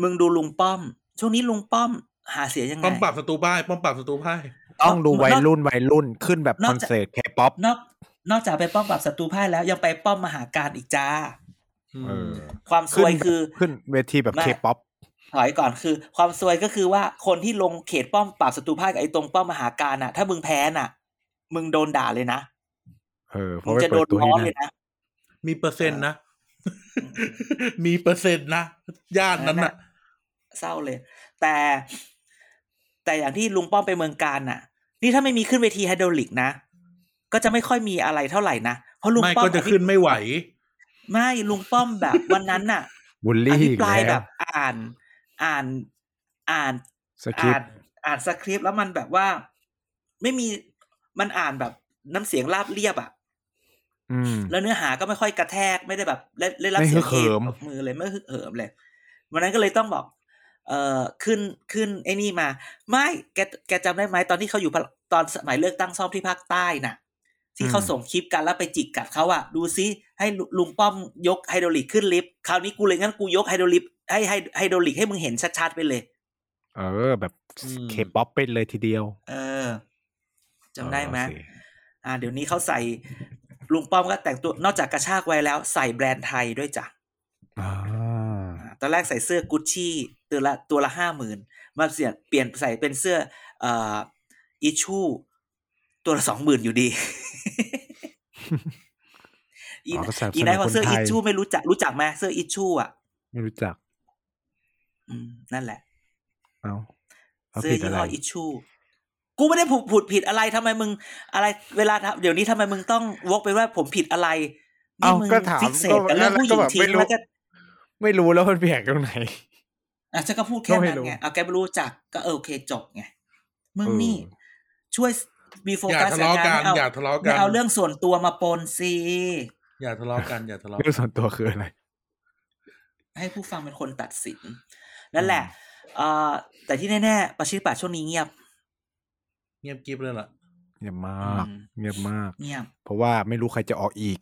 มึงดูลุงป้อม ช่วงนี้ลุงป้อม หาเสียงยังไงป้อมปราบศัตรูพ่ายป้อมปราบศัตรูพ่าย ต้องดูวัยรุ่นวัยรุ่นขึ้นแบบนคอกอนจากเสิร์ตแคป๊อปนอกนอกจากไปป้อมปราบศัตรูพ่ายแล้วยังไปป้อมมหาการอีกจ้าเออความซขึ้นวยคือขึ้นเวทีแบบไม่เคป๊อปถอยก่อนคือ ความซวยก็คือว่าคนที่ลงเขตป้อมปราบศัตรูพ่ายกับไอ้ตรงป้อมมหาการน่ะ ถ้ามึงแพ้น่ะ มึงโดนด่าเลยนะเออเพมึราะงไปจะโดเปิดนตัวล้ให้อนั่เลนยนะมีเปอร์เซ็นต์นะมีเปอร์เซ็นต์นะย่านนั้นน่ะ เศร้าเลย แต่ แต่อย่างที่ลุงป้อมไปเมืองการน่ะ นี่ถ้าไม่มีขึ้นเวทีไฮดรอลิกนะ ก็จะไม่ค่อยมีอะไรเท่าไหร่นะ เพราะลุงไม่ป้อมก็จะขึ้นไม่ไหว ไม่ลุงป้อมแบบวันนั้นน่ะบูลอลี่ภิอีกปรายแล้แบวบอ่านอ่านอ่านสคริปอ่านต์อ่านสคริปต์แล้วมันแบบว่า ไม่มีมันอ่านแบบน้ำเสียงราบเรียบอะอืมแล้วเนื้อหาก็ไม่ค่อยกระแทกไม่ได้แบบเล่นเล่นรับไม่เสียงฮึกเหิมตบมือเลยไม่ฮึกเหิมเลยวันนั้นก็เลยต้องบอก เอ่อขึ้นขึ้นไอ้นี่มา ไม่แกแกจำได้ไหมตอนที่เขาอยู่พะตอนสมัยเลือกตั้งซ่อมที่ภาคใต้น่ะ ที่เขาส่งคลิปกันแล้วไปจิกกัดเขาอะดูซิให้ลุลุงป้อมยกไฮดรอลิกขึ้นลิฟต์คราวนี้กูเลยงั้นกูยกไฮดรอลิกให้ไฮไฮดรอลิกให้มึงเห็นชัดๆไปเลย เออ แบบอืมเคป๊อปไปเลยทีเดียว เออจำได้ไหมเออสิอ่า เดี๋ยวนี้เขาใส่ลุงป้อมก็แต่งตัวนอกจากกระชากไว้แล้ว ใส่แบรนด์ไทยด้วยจ้ะอ่าอ่า ตอนแรกใส่เสื้อกุชชี่ตัวละตัวละห้าหมื่นมาเสียเปลี่ยนใส่เป็นเสื้อเอ่ออิชูตัวละสองหมื่นอยู่ดีอีอ๋อก็สนับสนุนอีนายพอเสื้อคนไทอิยชูไม่รู้จักรู้จักไหมเสื้ออิชูอะ ไม่รู้จัก อืม นั่นแหละ เอาเขาเสื้อผิดยี่อะไรห้ออิชูกูไม่ได้ผูดผูดผิดอะไรทำไมมึง อะไรเวลาทำเดี๋ยวนี้ทำไมมึงต้องวกไปว่าผมผิดอะไรนี่เอ้ามึงก็ถามฟิกเซตกับเรื่องผู้หญิงก็แบบทิ้ไม่งรู้แล้วก็ ไม่รู้แล้วมันแปลกตรงไหนอะฉันก็พูดแค่ก็ไม่นั้นรู้ไงเอาแกไม่รู้จักก็เออโอเคจบไงมึงเออนี่ ช่วยมีโฟอย่ากัสทะเลาะกันไม่อย่าทะเลาะกัไม่นเอาเรื่องส่วนตัวมาปนสิอย่าทะเลาะกันอย่าทะเลาะเรื่องส่วนตัวคืออะไรให้ผู้ฟังเป็นคนตัดสินนั่นแหละเอ่อแต่ที่แน่ๆประชิดป่าช่วงนี้เงียบ เงียบกริบเลยล่ะเงียบมากอืมเงียบมากเงียบเพราะว่าไม่รู้ใครจะออกอีก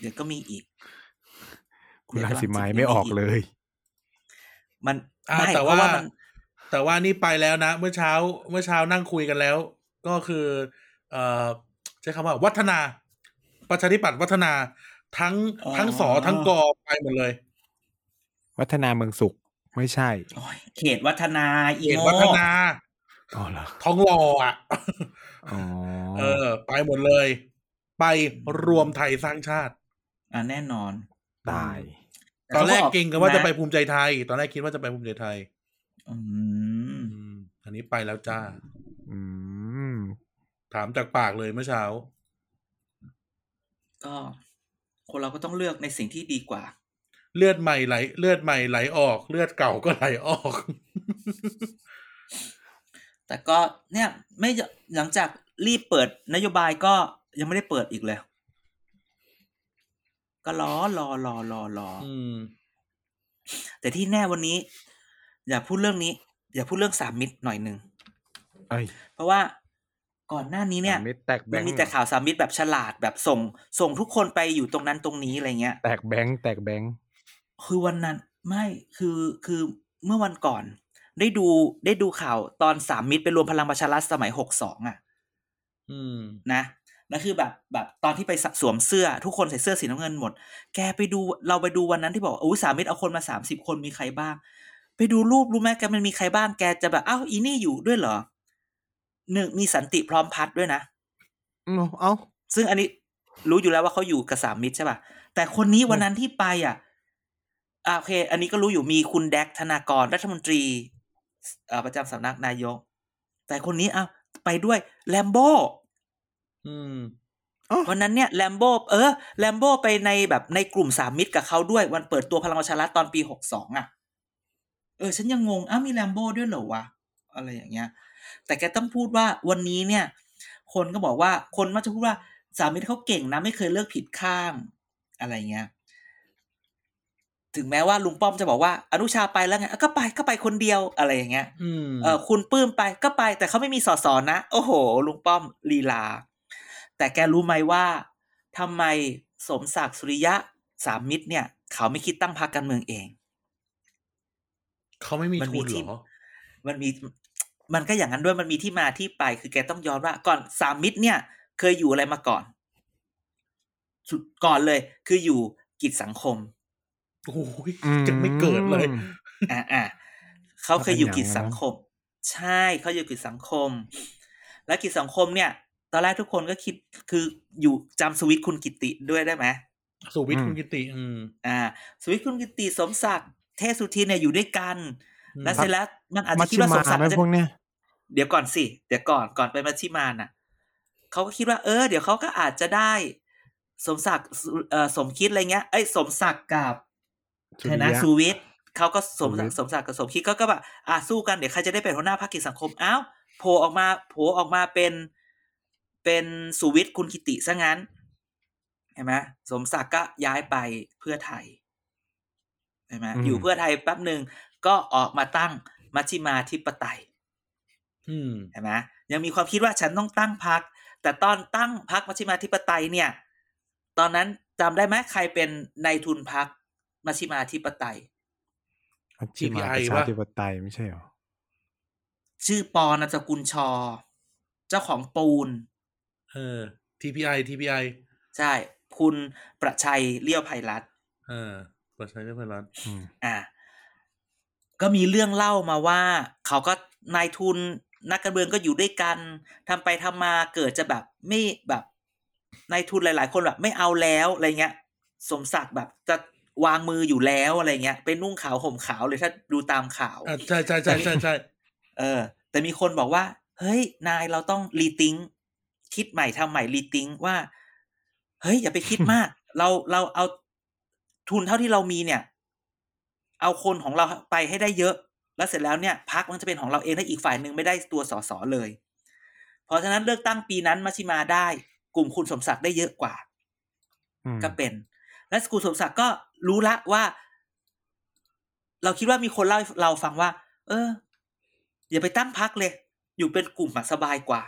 เดี๋ยวก็มีอีก คุณรังสีไม้ไม่ออกเลย มันอ่าไม่แต่เพว่าราะว่ามันแต่ว่านี่ไปแล้วนะ เมื่อเช้า เมื่อเช้านั่งคุยกันแล้ว ก็คือ เอ่อใช้คำว่าวัฒนา ประชาธิปัตย์วัฒนาทั้งอ๋อทั้งสอทั้งกอไปหมดเลย วัฒนาเมืองสุขไม่ใช่โอ้ยเขตวัฒนาอีเขตโง่วัฒนาอ๋อเหรอทองหล่ออะอ๋อเออ ไปหมดเลย ไปรวมไทยสร้างชาติ อะแน่นอน ตาย ตอนแรกเก่งกันว่าจะไปนภูมิใจไทย ตอนแรกคิดว่าจะไปภูมิใจไทยอืมอืมอันนี้ไปแล้วจ้า อืมถามจากปากเลยเมื่อเช้า ก็ คนเราก็ต้องเลือกในสิ่งที่ดีกว่า เลือดใหม่ไหล เลือดใหม่ไหลออก เลือดเก่าก็ไหลออก แต่ก็เนี่ย ไม่หลังจากรีบเปิดนโยบายก็ยังไม่ได้เปิดอีกเลย ก็รอรอรอรอรออืมแต่ที่แน่วันนี้ อย่าพูดเรื่องนี้ อย่าพูดเรื่องสามมิตรหน่อยหนึ่งเอ้ยเพราะว่าก่อนหน้านี้เนี่ยสามมิตรแตกแบมังนค์มีแต่ข่าวสามมิตรแบบฉลาดแบบส่ง ส่งทุกคนไปอยู่ตรงนั้นตรงนี้อะไรเงี้ย แตกแบงค์แตกแบงค์คือวันนั้น ไม่คือคือเมื่อวันก่อน ได้ดูได้ดูข่าวตอนสามมิตรไปรวมพลังประชารัฐสมัยหกสองอะอืมนะ แล้วคือแบบแบบตอนที่ไปสวมเสื้อทุกคนใส่เสื้อสีน้ำเงินหมด แกไปดูเราไปดูวันนั้นที่บอกโอ้สามมิตรเอาคนมาสามสิบคนมีใครบ้าง ไปดูรูปรู้ไหมแกมันมีใครบ้างแกจะแบบอ้าวอีนี่อยู่ด้วยเหรอหนึ่งมีสันติพร้อมพัฒน์ด้วยนะอืมเอ้าซึ่งอันนี้รู้อยู่แล้วว่าเขาอยู่กับสามมิตรใช่ป่ะแต่คนนี้วันนั้นที่ไปอะอ่าโอเค อันนี้ก็รู้อยู่มีคุณแดกธนากรรัฐมนตรีเอ่อประจำสำนักนายก แต่คนนี้อะไปด้วยแลมโบ อืมวันนั้นเนี่ยแลมโบเออแลมโบไปในแบบในกลุ่มสามมิตรกับเขาด้วย วันเปิดตัวพลังประชารัฐตอนปีหกสองอะ เออ ฉันยังงงอ้าวมีแลมโบด้วยเหรอวะอะไรอย่างเงี้ย แต่แกต้องพูดว่าวันนี้เนี่ย คนก็บอกว่าคนมักจะพูดว่าสามมิตรเขาเก่งนะ ไม่เคยเลือกผิดข้างอะไรเงี้ยถึงแม้ว่าลุงป้อมจะบอกว่าอนุชาไปแล้วไงอะก็ไปก็ไปคนเดียวอะไรอย่างเงี้ยอืมเออคุณปื้มไปก็ไปแต่เขาไม่มีสอสอนะ โอ้โห ลุงป้อมลีลา แต่แกรู้ไหมว่าทำไมสมศักดิ์สุริยะสามมิตรเนี่ย เขาไม่คิดตั้งพรรคการเมืองเอง เขาไม่มีมันมีทุนที่เหรอมันมีมันก็อย่างนั้นด้วยมันมีที่มาที่ไป คือแกต้องย้อนว่าก่อนสามมิตรเนี่ย เคยอยู่อะไรมาก่อนสุดก่อนเลย คืออยู่กิจสังคมโอ้ยจะไม่เกิดเลย อ่าอ่าเขาเคยอยู่กิจเขาเป็นอย่างนั้นสังคม ใช่เขาอยู่กิจสังคม และกิจสังคมเนี่ย ตอนแรกทุกคนก็คิดคืออยู่จำสวิตช์คุณกิติด้วยได้ไหมสุวิทย์อืมคุณกิติ อืมอ่า สวิตช์คุณกิติสมศักดิ์เทพสุทินเนี่ยอยู่ด้วยกันอืมแล้วเสร็จแล้วมันอาจมัจะชคิดชิว่าสมามศักดิ์ไหมอาจจะพวกเนี้ยเดี๋ยวก่อนสิเดี๋ยวก่อนก่อนไปมัชชิมาน่ะเขาก็คิดว่าเออ เดี๋ยวเขาก็อาจจะได้สมศักดิ์สุเอ่อสมคิดอะไรเงี้ย เอ้ย สมศักดิ์กับสุใช่รินะยะสุวิทย์เขาก็สมสุวิทย์สมศักดิ์กับสมคิดก็ก็แบบอะสู้กันเดี๋ยวใครจะได้เป็นหัวหน้าพรรคกิจสังคมอ้าวโผล่ออกมาโผล่ออกมาเป็น เป็นสุวิทย์คุณกิติซะงั้นเห็นไหมสมศักดิ์ก็ย้ายไปเพื่อไทยเห็นไหมอืมอยู่เพื่อไทยแป๊บหนึ่งก็ออกมาตั้งมัชฌิมาธิปไตยอืมเห็นไหมยังมีความคิดว่าฉันต้องตั้งพัก แต่ตอนตั้งพักมัชฌิมาธิปไตยเนี่ย ตอนนั้นจำได้ไหมใครเป็นนายทุนพักมัชฌิมาธิปไตยมัชชิมา TPI ประชาปะธิปไตยไม่ใช่เหรอชื่อปอนามสกุลชอ เจ้าของปูน เออ TPI TPI ใช่ คุณประชัยเลี้ยวไพรัตน์เออประชาธิปไตยรัฐอืมอ่า ก็มีเรื่องเล่ามาว่า เขาก็นายทุนนักการเมืองก็อยู่ด้วยกันทำไปทำมาเกิดจะแบบไม่แบบนายทุนหลาย ๆ คนแบบไม่เอาแล้วอะไรเงี้ย สมศักดิ์แบบจะวางมืออยู่แล้วอะไรเงี้ยไปนุ่งขาวห่มขาวเลยถ้าดูตามข่าวอะใช่ใช่ใช่ใช่ใช่เออ แต่มีคนบอกว่า เฮ้ย นายเราต้องรีทิง คิดใหม่ทำใหม่รีทิงว่า เฮ้ย อย่าไปคิดมาก เราเราเอาทุนเท่าที่เรามีเนี่ย เอาคนของเราไปให้ได้เยอะ แล้วเสร็จแล้วเนี่ยพักมันจะเป็นของเราเองถ้าอีกฝ่ายหนึ่งไม่ได้ตัวสสเลย เพราะฉะนั้นเลือกตั้งปีนั้นมาชิมาได้ กลุ่มคุณสมศักดิ์ได้เยอะกว่าอืมก็เป็น และสกุลสมศักดิ์ก็รู้ละว่า เราคิดว่ามีคนเล่าให้เราฟังว่า เออ อย่าไปตั้งพักเลย อยู่เป็นกลุ่มอะสบายกว่า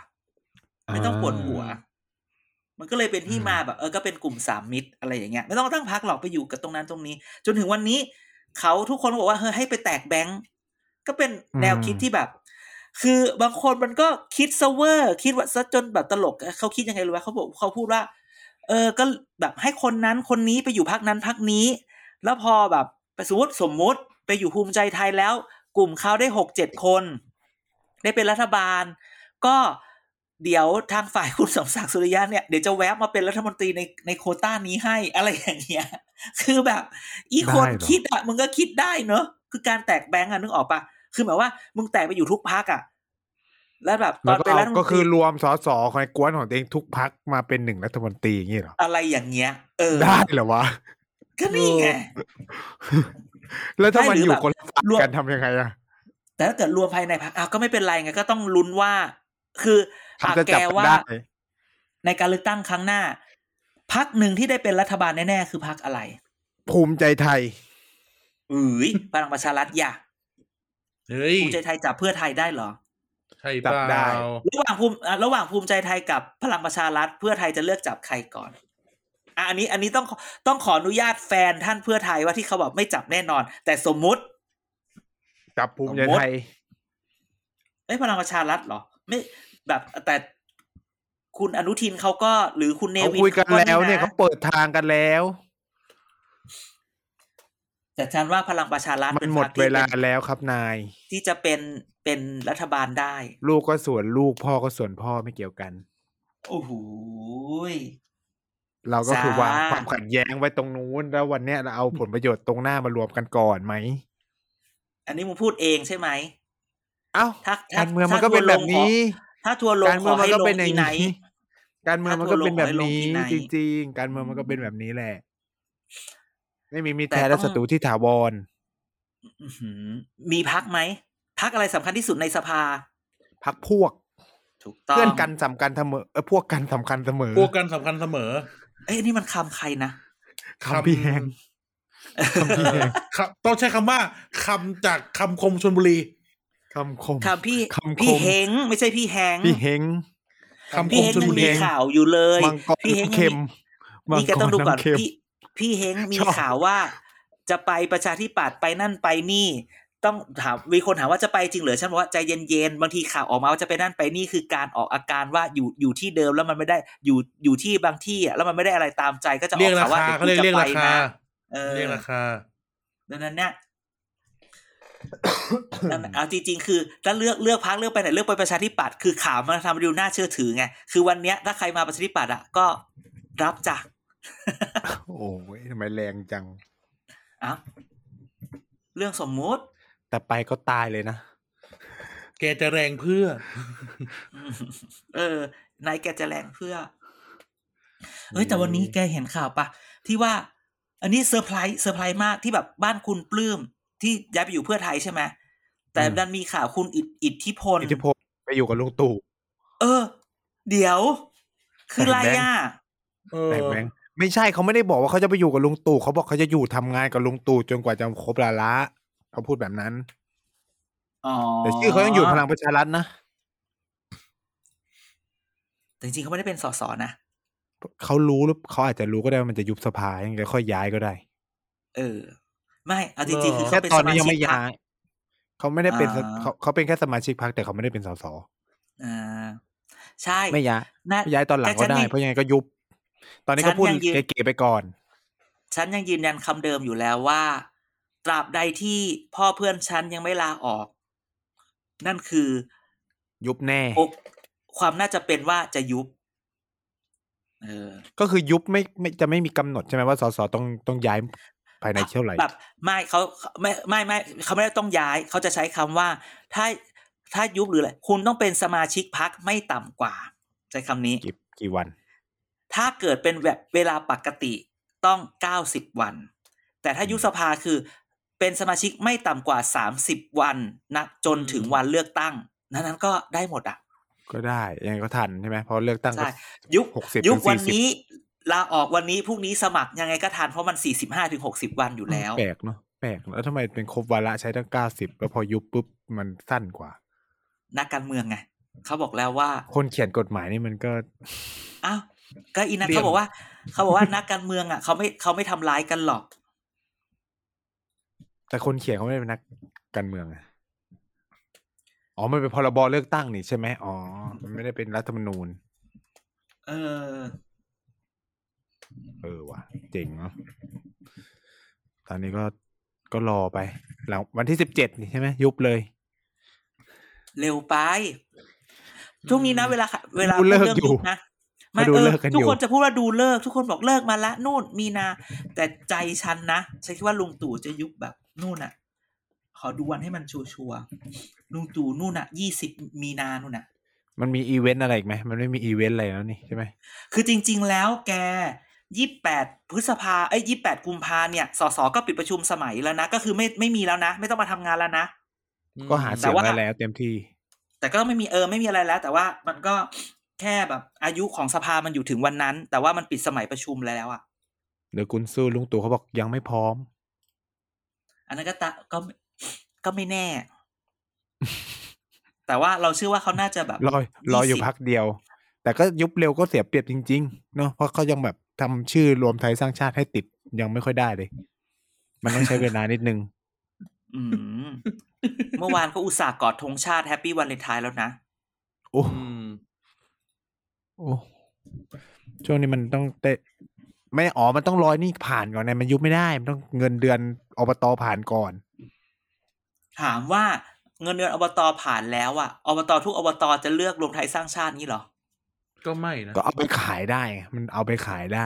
ไม่ต้องปวดหัว มันก็เลยเป็นที่มาแบบเออก็เป็นกลุ่มสามมิตรอะไรอย่างเงี้ยไม่ต้องตั้งพักหรอกไปอยู่กับตรงนั้นตรงนี้ จนถึงวันนี้เขาทุกคนบอกว่าเฮ้ยให้ไปแตกแบงก์ก็เป็นแนวคิดที่แบบ คือบางคนมันก็คิดซะเวอร์ คิดว่าซะจนแบบตลกเขาคิดยังไงรู้ไหมเขาบอกเขาพูดว่า เออก็แบบให้คนนั้นคนนี้ไปอยู่พักนั้นพักนี้ แล้วพอแบบไปสมมติสมมุติไปอยู่ภูมิใจไทยแล้ว กลุ่มเขาได้หกเจ็ดคน ได้เป็นรัฐบาล ก็ เดี๋ยวทางฝ่ายคุณสมศักดิ์สุริยะเนี่ยเดี๋ยวจะแวะมาเป็นรัฐมนตรีในในโควต้านี้ให้อะไรอย่างเงี้ย คือแบบ อีคนได้เหรอคิดอะมึงก็คิดได้เนอะคือการแตกแบงก์อะนึกออกปะคือหมายว่ามึงแตกไปอยู่ทุกพักอะแล้วแบบตแล้อวนก็เป็นเอารัฐมนตรีก็คือรวมสสของไอ้กวนของตัวเองทุกพักมาเป็นหนึ่งรัฐมนตรีอย่างนี้เหรออะไรอย่างเงี้ย เออได้เหรอวะก็นี่ไงแล้วถ้าไม่มันหรืออยู่แบบคนละฝั่งรวมกันทำยังไงอะแต่ถ้าเกิดรวมภายในพักอ้าวก็ไม่เป็นไรไงก็ต้องลุ้นว่า คือ อะทำจะแกจับกันว่าได้ในการเลือกตั้งครั้งหน้าพักหนึ่งที่ได้เป็นรัฐบาลแน่ๆคือพักอะไร ภูมิใจไทยอืยพลังประชารัฐอย่าเฮ้ยภูมิใจไทยจับเพื่อไทยได้เหรอใช่จัเปบได้ล่าระหว่างภูมิอะระหว่างภูมิใจไทยกับพลังประชารัฐเพื่อไทยจะเลือกจับใครก่อนอะอันนี้อันนี้ต้องต้องขออนุญาตแฟนท่านเพื่อไทยว่าที่เขาบอกไม่จับแน่นอน แต่สมมุติ จับภูมิใจไทยเอ้ยพลังประชารัฐเหรอ ไม่ แบบแต่คุณอนุทินเขาก็หรือคุณเนเขาวินคุยกันขาแล้วเนี่ยะเขาเปิดทางกันแล้ว แต่ฉันว่าพลังประชารัฐมันป็หมดพรรคที่เวลาป็นแล้วครับนาย ที่จะเป็นเป็นรัฐบาลได้ ลูกก็ส่วนลูกพ่อก็ส่วนพ่อไม่เกี่ยวกัน โอ้โหยเราก็คือจ้าวางความขัดแย้งไว้ตรงนู้นแล้ววันเนี้ยเราเอาผลประโยชน์ตรงหน้ามารวมกันก่อนไหม อันนี้มึงพูดเองใช่ไหม เอ้าถ้าถ้าการเมืองมันก็เป็นแบบนี้ ถ้าทัวร์ลงการขเมือองมันให้ก็ลงเป็นอย่าที่งไหนนี้การเมืองมันก็เป็นแบบนี้ถ้าทัวร์ลงขอให้ลงที่ไหนจริงๆ การเมืองมันก็เป็นแบบนี้แหละ ไม่มีมีแต่แท้และต้องศัตรูที่ถาวรอื้อหือมีพักไหมพักอะไรสำคัญที่สุดในสภา พักพวกถูกต้องเพื่อนกันสำคัญเสมอเออพวกกันสำคัญเสมอ พวกกันสำคัญเสมอ เอ้ยนี่มันคำใครนะคำพี่แหงคำพี่แหงครับต้องใช้คำว่าคำจากคำคมชนบุรี คำคมคำพี่คำคมพี่เฮงไม่ใช่พี่แฮงพี่เฮงคำคพี่มเฮงชนยังบุมีรีข่าวอยู่เลยมังกรพี่เฮงน้ำเค็มนี่แกต้องดูก่อนมังกรน้ำเค็มพี่พี่เฮงมีชอบข่าวว่า จะไปประชาธิปัตย์ไปนั่นไปนี่ ต้องถามมีคนถามว่าจะไปจริงเหรือฉันบอกว่าใจเย็นๆบางทีข่าวออกมาว่าจะไปนั่นไปนี่คือการออกอาการว่าอยู่อยู่ที่เดิมแล้วมันไม่ได้อยู่อยู่ที่บางที่อะแล้วมันไม่ได้อะไรตามใจก็จะอเรีอยกกราข่าวว่าคาเดี๋ยวเขาเรียกกูเรียกจะไปราคานะเออเรียกราคาดังนั้นเนี่ยนั่นน่ะ เอาจริงๆ คือถ้าเลือกเลือกพักเลือกไปไหนเลือกไปประชาธิปัตย์คือข่าวมันทำให้ดูน่าเชื่อถือไงคือวันเนี้ยถ้าใครมาประชาธิปัตย์อะก็รับจ้ะโอ้ยทำไมแรงจังอะเรื่องสมมุติ แต่ไปก็ตายเลยนะ แกจะแรงเพื่ออืมเออนายแกจะแรงเพื่อเฮ้ยแต่วันนี้แกเห็นข่าวปะที่ว่า อันนี้ surprise surprise มากที่แบบบ้านคุณปลื้ม ที่ย้ายไปอยู่เพื่อไทยใช่ไหมแต่อืมดันมีข่าวคุณอิทอิทธิพล อิทธิพลไปอยู่กับลุงตู่เออ เดี๋ยว คืออะไรแต่งแบงค์อะเออแต่แบงค์ไม่ใช่เขาไม่ได้บอกว่าเขาจะไปอยู่กับลุงตู่เขาบอกเขาจะอยู่ทำงานกับลุงตู่จนกว่าจะครบวาระละเขาพูดแบบนั้นอ๋อแต่ชื่อเขายังอยู่พลังประชารัฐนะแต่จริงๆเขาไม่ได้เป็นสสนะเขารู้หรือเขาอาจจะรู้ก็ได้ว่ามันจะยุบสภายังไงค่อยย้ายก็ได้ เออ ไม่เอาจริงๆคือแค่เขาเป็นตอสนมานี้ยังชิไม่กพรรย้าคยเขาไม่ได้เป็นสอ่าเขาเขาเป็นแค่สมาชิกพรรคแต่เขาไม่ได้เป็นสสอ่าใช่ไม่ย้ายน่าย้ายตอนหลังแต่ก็ฉันได้ยังเพราะยังไงก็ยุบ ตอนนี้ก็พูดฉันยังยืนเก๋ๆไปก่อน ฉันยังยืนยันคำเดิมอยู่แล้วว่า ตราบใดที่พ่อเพื่อนฉันยังไม่ลาออก นั่นคือ ยุบแน่โอกความน่าจะเป็นว่าจะยุบเออก็คือยุบไม่ไม่จะไม่มีกำหนดใช่ไหมว่าสสต้องต้องย้าย ภายในเท่าไหร่แบบไม่เขาไม่ไม่ไม่เขาไม่ได้ต้องย้ายเขาจะใช้คำว่า ถ้าถ้ายุบหรืออะไรคุณต้องเป็นสมาชิกพักไม่ต่ำกว่า ใช้คำนี้กี่กี่วัน ถ้าเกิดเป็นแบบเวลาปกติต้องเก้าสิบวัน แต่ถ้ายุบสภาคือเป็นสมาชิกไม่ต่ำกว่าสามสิบวันนับจนถึงวันเลือกตั้ง นั้นนั้นก็ได้หมดอะ ก็ได้ยังไงก็ทันใช่ไหมเพราะเลือกตั้งก็ใช่ยุบหกสิบยุบถึงวัน40นี้ ลาออกวันนี้พรุ่งนี้สมัครยังไงก็ทันเพราะมันสี่สิบห้าถึงหกสิบวันอยู่แล้ว แปลกเนาะแปลกแล้วทำไมเป็นครบวาระใช้ตั้งเก้าสิบแล้วพอยุบปุ๊บมันสั้นกว่า นักการเมืองไงเขาบอกแล้วว่า คนเขียนกฎหมายนี่มันก็อ้าวก็อีนักเรียนเขาบอกว่าเขาบอกว่านักการเมืองอะเขาไม่เขาไม่ทำร้ายกันหรอก แต่คนเขียนเขาไม่ได้เป็นนักการเมืองอะอ๋อมันเป็นพรบเลือกตั้งนี่ใช่ไหมอ๋อ มันไม่ได้เป็นรัฐธรรมนูญ เออ เออว่ะ เจ๋งเนาะตอนนี้ก็ก็รอไปหลังวันที่สิบเจ็ดนี่ใช่ไหมยุบเลย เร็วไป ช่วงนี้นะ เวลาเวลาดูฤกษ์พูดอยู่ยุบนะไม่เขาดูเออฤกษ์กันอยู่ทุกคนจะพูดว่าดูฤกษ์ ทุกคนบอกฤกษ์มาละนู่นมีนา แต่ใจฉันนะฉันคิดว่าลุงตู่จะยุบแบบนู่นอะ ขอดูวันให้มันชัวร์ๆลุงตู่นู่นอะยี่สิบมีนานู่นอะ มันมีอีเวนต์อะไรอีกไหมมันไม่มีอีเวนต์อะไรแล้วนี่ใช่ไหมคือจริง ๆ แล้วแก ยี่แปดพฤษภาเอ้ยยี่แปดกุมภาเนี่ยสสก็ปิดประชุมสมัยแล้วนะ ก็คือไม่ไม่มีแล้วนะ ไม่ต้องมาทำงานแล้วนะ ก็หาเสียงแต่ว่าได้แล้วเต็มที่ แต่ก็ไม่มีเออไม่มีอะไรแล้ว แต่ว่ามันก็แค่แบบอายุของสภามันอยู่ถึงวันนั้น แต่ว่ามันปิดสมัยประชุมแล้วอะเดี๋ยวกุนสู้ลุงตู่เขาบอกยังไม่พร้อม อันนั้นก็ตะก็ก็ไม่แน่ แต่ว่าเราเชื่อว่าเขาน่าจะแบบรอรออยู่20พักเดียว แต่ก็ยุบเร็วก็เสียเปรียบจริง ๆ เนาะเพราะเขายังแบบ ทำชื่อรวมไทยสร้างชาติให้ติดยังไม่ค่อยได้เลย มันต้องใช้เวลานิดนึงอืมเมื่อวานก็อุตส่าห์กอดธงชาติแฮปปี้วันเลนไทน์แล้วนะโอ้อืมโอ้ช่วงนี้มันต้องเตะไม่อ๋อมันต้องรอยนี่ผ่านก่อนไงมันยุบไม่ได้ มันต้องเงินเดือนอบตผ่านก่อน ถามว่าเงินเดือนอบตผ่านแล้วอะอบตทุกอบตจะเลือกรวมไทยสร้างชาตินี้เหรอ ก็ไม่นะก็เอาไปขายได้ไงมันเอาไปขายได้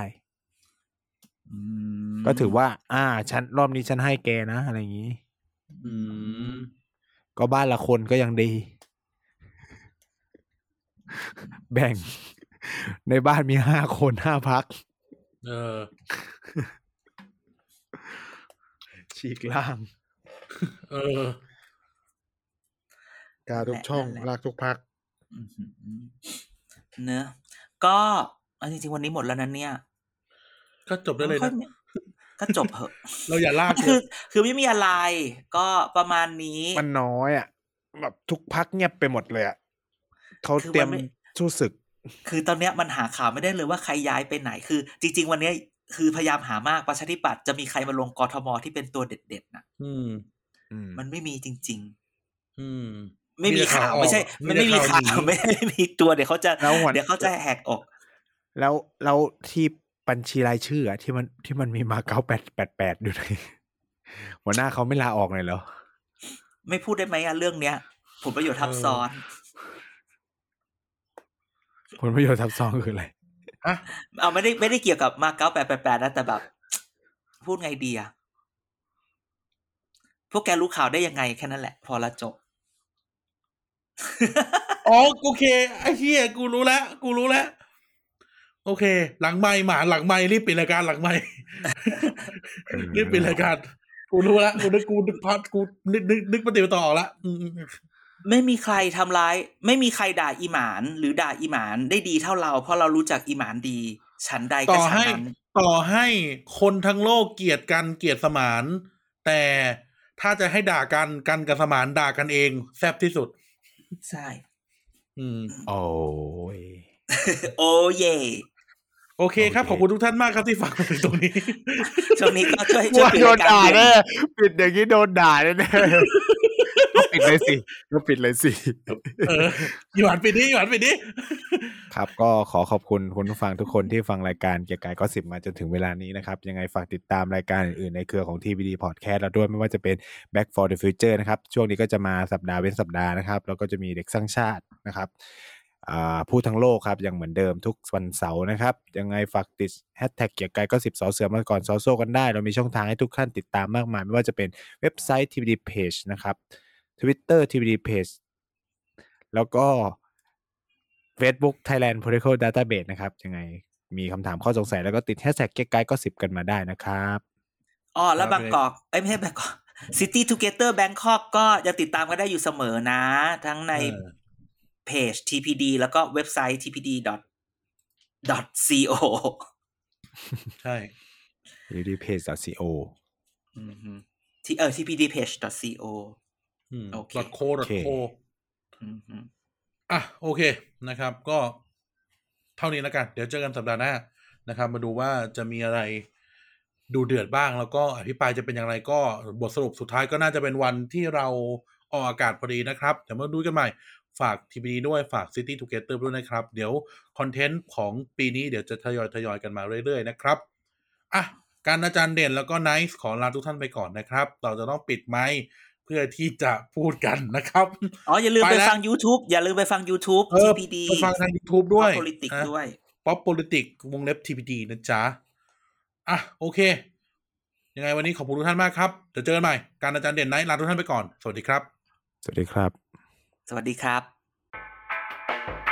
อืมก็ถือว่า อ่า ฉันรอบนี้ฉันให้แกนะอะไรอย่างนี้อืมก็บ้านละคนก็ยังดี แบ่ง ในบ้านมีห้าคนห้าพัก เออ ฉีกล่าง เออ กาทุกช่อง ลากทุกพักอืมอืมอืม เนอะก็เอาจริงๆวันนี้หมดแล้วนะเนี่ย ก็จบได้เลยค่อนะมีก็จบเหอะเราอย่าลากคือเลยคือไม่มีอะไร ก็ประมาณนี้ มันน้อยอะแบบทุกพักเงียบไปหมดเลยอะเขาคือเตรียมมันไม่สู้ศึก คือตอนเนี้ยมันหาข่าวไม่ได้เลยว่าใครย้ายไปไหน คือ จริง ๆ วันเนี้ยคือพยายามหามากประชาธิปัตย์จะมีใครมาลงกทมที่เป็นตัวเด็ดๆนะอืมอืมมันไม่มีจริงอืมๆ ไม่มีข่าวออกไม่ใช่ มันไม่มีแต่ข่าวหนีไม่ไม่มีตัวเดี๋ยวเขาจะแล้วหัวเดี๋ยวเขาจะแหกอก แล้วแล้วที่บัญชีรายชื่ออะที่มันที่มันมีมาเก้าแปดแปดแปดอยู่ในหัวหน้าเขาไม่ลาออกเลยเหรอ ไม่พูดได้ไหมอะเรื่องเนี้ยผลประโยชน์ทับซ้อน ผลประโยชน์ทับซ้อนคืออะไรฮะเอาไม่ได้ไม่ได้เกี่ยวกับมาเก้าแปดแปดแปดนะแต่แบบ พูดไงดีอะพวกแกรู้ข่าวได้ยังไงแค่นั้นแหละ พอละจบ อ๋อโอเคไอ้เหี้ยกูรู้แล้วกูรู้แล้วโอเค หลังไม่หมาหลังไม่รีบปิดรายการหลังไม่เออรีบปิดรายการกูรู้แล้วกูนึกกูนึกพัดกูนึกนึกนึกปฏิบัติต่อออกละอืมอืมอืมไม่มีใครทำร้าย ไม่มีใครด่าอีหมาน หรือด่าอีหมานได้ดีเท่าเรา เพราะเรารู้จักอีหมานดี ฉันใดก็ต่อฉันให้นั้นต่อให้คนทั้งโลกเกลียดกันเกลียดสมาน แต่ถ้าจะให้ด่ากันกันกับสมานด่ากันเอง แซ่บที่สุด ใช่ อืม โอ้ยโอ้เย่โอเคครับโอเคขอบคุณทุกท่านมากครับที่ฟังมาถึงตรงนี้ ช่วงนี้ก็ช่วยช่วยว่าปิดโดรานยการด่าเปลี่แน่ยนปิดอย่างนี้โดนด่าแน่ๆ ก็ปิดเลยสิก็ปิดเลยสิเออหยวนปิดดิหยวนปิดดิครับ ก็ขอขอบคุณคุณผู้ฟังทุกคนที่ฟังรายการเกียร์กายก็สิบมาจนถึงเวลานี้นะครับ ยังไงฝากติดตามรายการอื่นๆในเครือของ TVD Podcast เราด้วยไม่ว่าจะเป็น Back for the Future นะครับ ช่วงนี้ก็จะมาสัปดาห์เว้นสัปดาห์นะครับแล้วก็จะมีเด็กสร้างชาตินะครับอ่าพูดทั้งโลกครับยังเหมือนเดิมทุกวันเสาร์นะครับ ยังไงฝากติดแฮชแท็กเกียร์กายก็สิบสอเสือมาก่อนซอโซกันได้ เรามีช่องทางให้ทุกท่านติดตามมากมาย ไม่ว่าจะเป็นเว็บไซต์ TVD Page นะครับ Twitter TVD Page แล้วก็ Facebook Thailand Political Database นะครับ ยังไงมีคำถามข้อสงสัยแล้วก็ติดแฮชแท็กเก๊กไกก็สิบกันมาได้นะครับอ๋อแล้วบางกอกเอ้ยไม่ใช่บางกอก City Together Bangkok ก็ยังติดตามกันได้อยู่เสมอนะ ทั้งในเออเพจ TPD แล้วก็เว็บไซต์ tpd co ใช่ TVD Page co อืมฮึที่เออ tpd page co อืมโอเค ดอทโคดอทโคอืมฮึอะโอเคนะครับ ก็เท่านี้แล้วกัน เดี๋ยวเจอกันสัปดาห์หน้านะครับ มาดูว่าจะมีอะไรดูเดือดบ้าง แล้วก็อภิปรายจะเป็นอย่างไรก็บทสรุปสุดท้ายก็น่าจะเป็นวันที่เราออกอากาศพอดีนะครับ เดี๋ยวมาดูกันใหม่ ฝากทีวีด้วยฝาก City Together ด้วยนะครับ เดี๋ยวคอนเทนต์ของปีนี้เดี๋ยวจะทยอยทยอยกันมาเรื่อยๆนะครับอะการอาจารย์เด่นแล้วก็ไนท์ขอลาทุกท่านไปก่อนนะครับ เราจะต้องปิดไมค์เพื่อที่จะพูดกันนะครับ อ๋อ อย่าลืมไปไปแล้วฟัง YouTube อย่าลืมไปฟัง YouTube เออ TPD ไปฟังทาง YouTube ด้วย politic นะด้วย pop politic วงเล็บ TPD นะจ๊ะ อะ โอเค ยังไงวันนี้ขอบคุณทุกท่านมากครับเดี๋ยวเจอกันใหม่ การอาจารย์เด่นไนท์ลาทุกท่านไปก่อน สวัสดีครับ สวัสดีครับ สวัสดีครับ